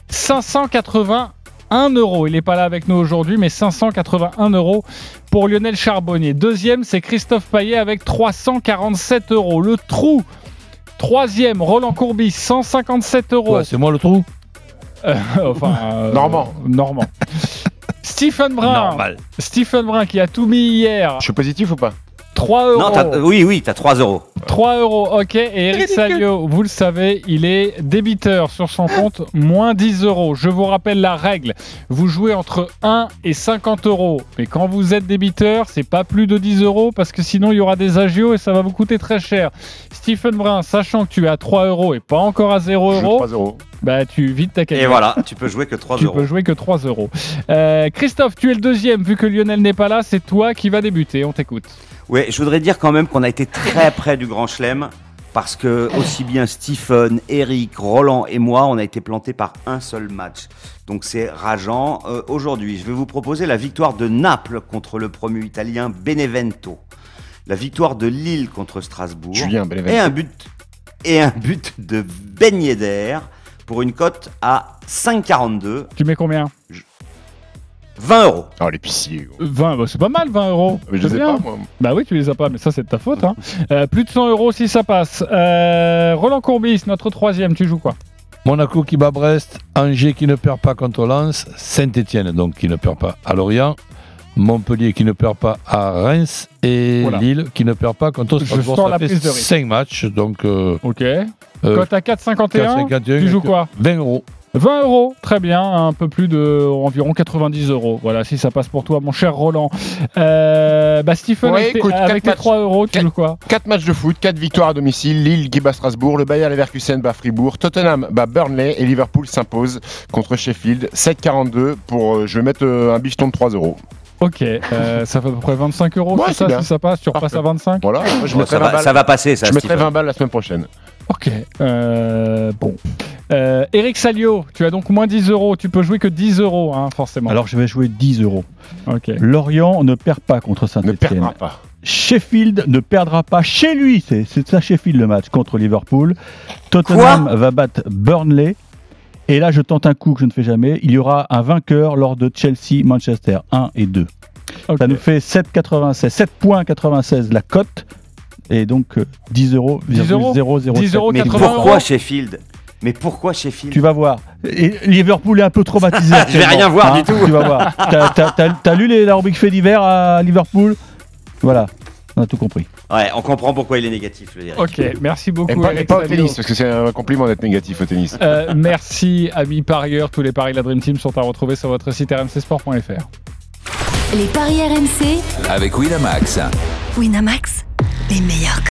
581 euros. Il n'est pas là avec nous aujourd'hui, mais 581 euros pour Lionel Charbonnier. Deuxième, c'est Christophe Paillet avec 347 euros. Le trou. Troisième, Roland Courbis, 157 euros. Ouais, c'est moi le trou? Euh, enfin, euh, Normand. Normand. Stephen Brun. Normal. Stephen Brun qui a tout mis hier. Je suis positif ou pas? 3 euros. Non, oui, oui, t'as 3 euros. 3 euros, ok. Et Eric Salio, vous le savez, il est débiteur sur son compte, moins 10 euros. Je vous rappelle la règle. Vous jouez entre 1 et 50 euros. Mais quand vous êtes débiteur, c'est pas plus de 10 euros parce que sinon il y aura des agios et ça va vous coûter très cher. Stephen Brun, sachant que tu es à 3 euros et pas encore à 0 Je joue euros, 3 euros. bah tu vides ta cagnotte. Et voilà, tu peux jouer que 3 Tu euros. peux jouer que 3 euros. Euh, Christophe, tu es le deuxième. Vu que Lionel n'est pas là, c'est toi qui vas débuter. On t'écoute. Ouais, je voudrais dire quand même qu'on a été très près du Grand Chelem parce que aussi bien Stephen, Eric, Roland et moi, on a été plantés par un seul match. Donc c'est rageant. Euh, Aujourd'hui, je vais vous proposer la victoire de Naples contre le promu italien Benevento, la victoire de Lille contre Strasbourg Julien Benevento. et un but et un but de Ben Yedder pour une cote à 5,42. Tu mets combien? 20 euros. Oh, l'épicier. gros. 20, bah, c'est pas mal, 20 euros. Mais je C'est les ai bien. pas, moi. Bah oui, tu les as pas, mais ça, c'est de ta faute. hein. Euh, plus de 100 euros si ça passe. Euh, Roland Courbis, notre troisième, tu joues quoi? Monaco qui bat Brest, Angers qui ne perd pas contre Lens, Saint-Etienne donc qui ne perd pas à Lorient, Montpellier qui ne perd pas à Reims et Voilà. Lille qui ne perd pas contre Je sens la fait prise de risque. 5 matchs donc. euh, Ok. euh, Cote à 4,51. 4,51, Tu joues quoi? 20 euros. 20 euros, très bien, un peu plus de environ 90 euros. Voilà, si ça passe pour toi, mon cher Roland. Euh, bah Stephen, Ouais, avec, tes- écoute, avec quatre tes matchs. 3 euros, tu joues quoi? 4 matchs de foot, 4 victoires à domicile, Lille qui bat Strasbourg, le Bayer Leverkusen bat Fribourg, Tottenham bat Burnley et Liverpool s'impose contre Sheffield. 7,42 pour, euh, je vais mettre euh, un bifton de 3 euros. Ok, euh, ça fait à peu près 25 euros, Ouais, c'est ça, bien. si ça passe, tu repasses Parfait. à 25 Voilà, je ça 20 va- ça va passer, ça, Je mettrai Stephen. 20 balles la semaine prochaine. Ok, euh, bon. Euh, Eric Salio, tu as donc moins 10 euros, tu peux jouer que 10 euros, hein, forcément. Alors je vais jouer 10 euros. Ok. Lorient ne perd pas contre Ne Saint-Etienne. perdra pas. Sheffield ne perdra pas chez lui. C'est c'est ça Sheffield le match contre Liverpool. Tottenham va battre Burnley. Et là, je tente un coup que je ne fais jamais. Il y aura un vainqueur lors de Chelsea-Manchester 1 et 2. Ça nous fait 7,96. 7,96 la cote. Et donc euh, 10 euros. 10 euros 007. 10 euros, Mais 80 pourquoi euros. Sheffield Mais pourquoi Sheffield Tu vas voir. Et Liverpool est un peu traumatisé. Je vais rien voir hein, du tout. Tu vas voir. T'as- lu les, la rubrique fait divers à Liverpool? Voilà. On a tout compris. Ouais, on comprend pourquoi il est négatif, le Eric. Ok, merci beaucoup. Et pas, et Eric pas au tennis, parce que c'est un compliment d'être négatif au tennis. Euh, merci, amis parieurs. Tous les paris de la Dream Team sont à retrouver sur votre site rmcsport.fr. Les paris RMC, Avec Winamax, Winamax, les meilleurs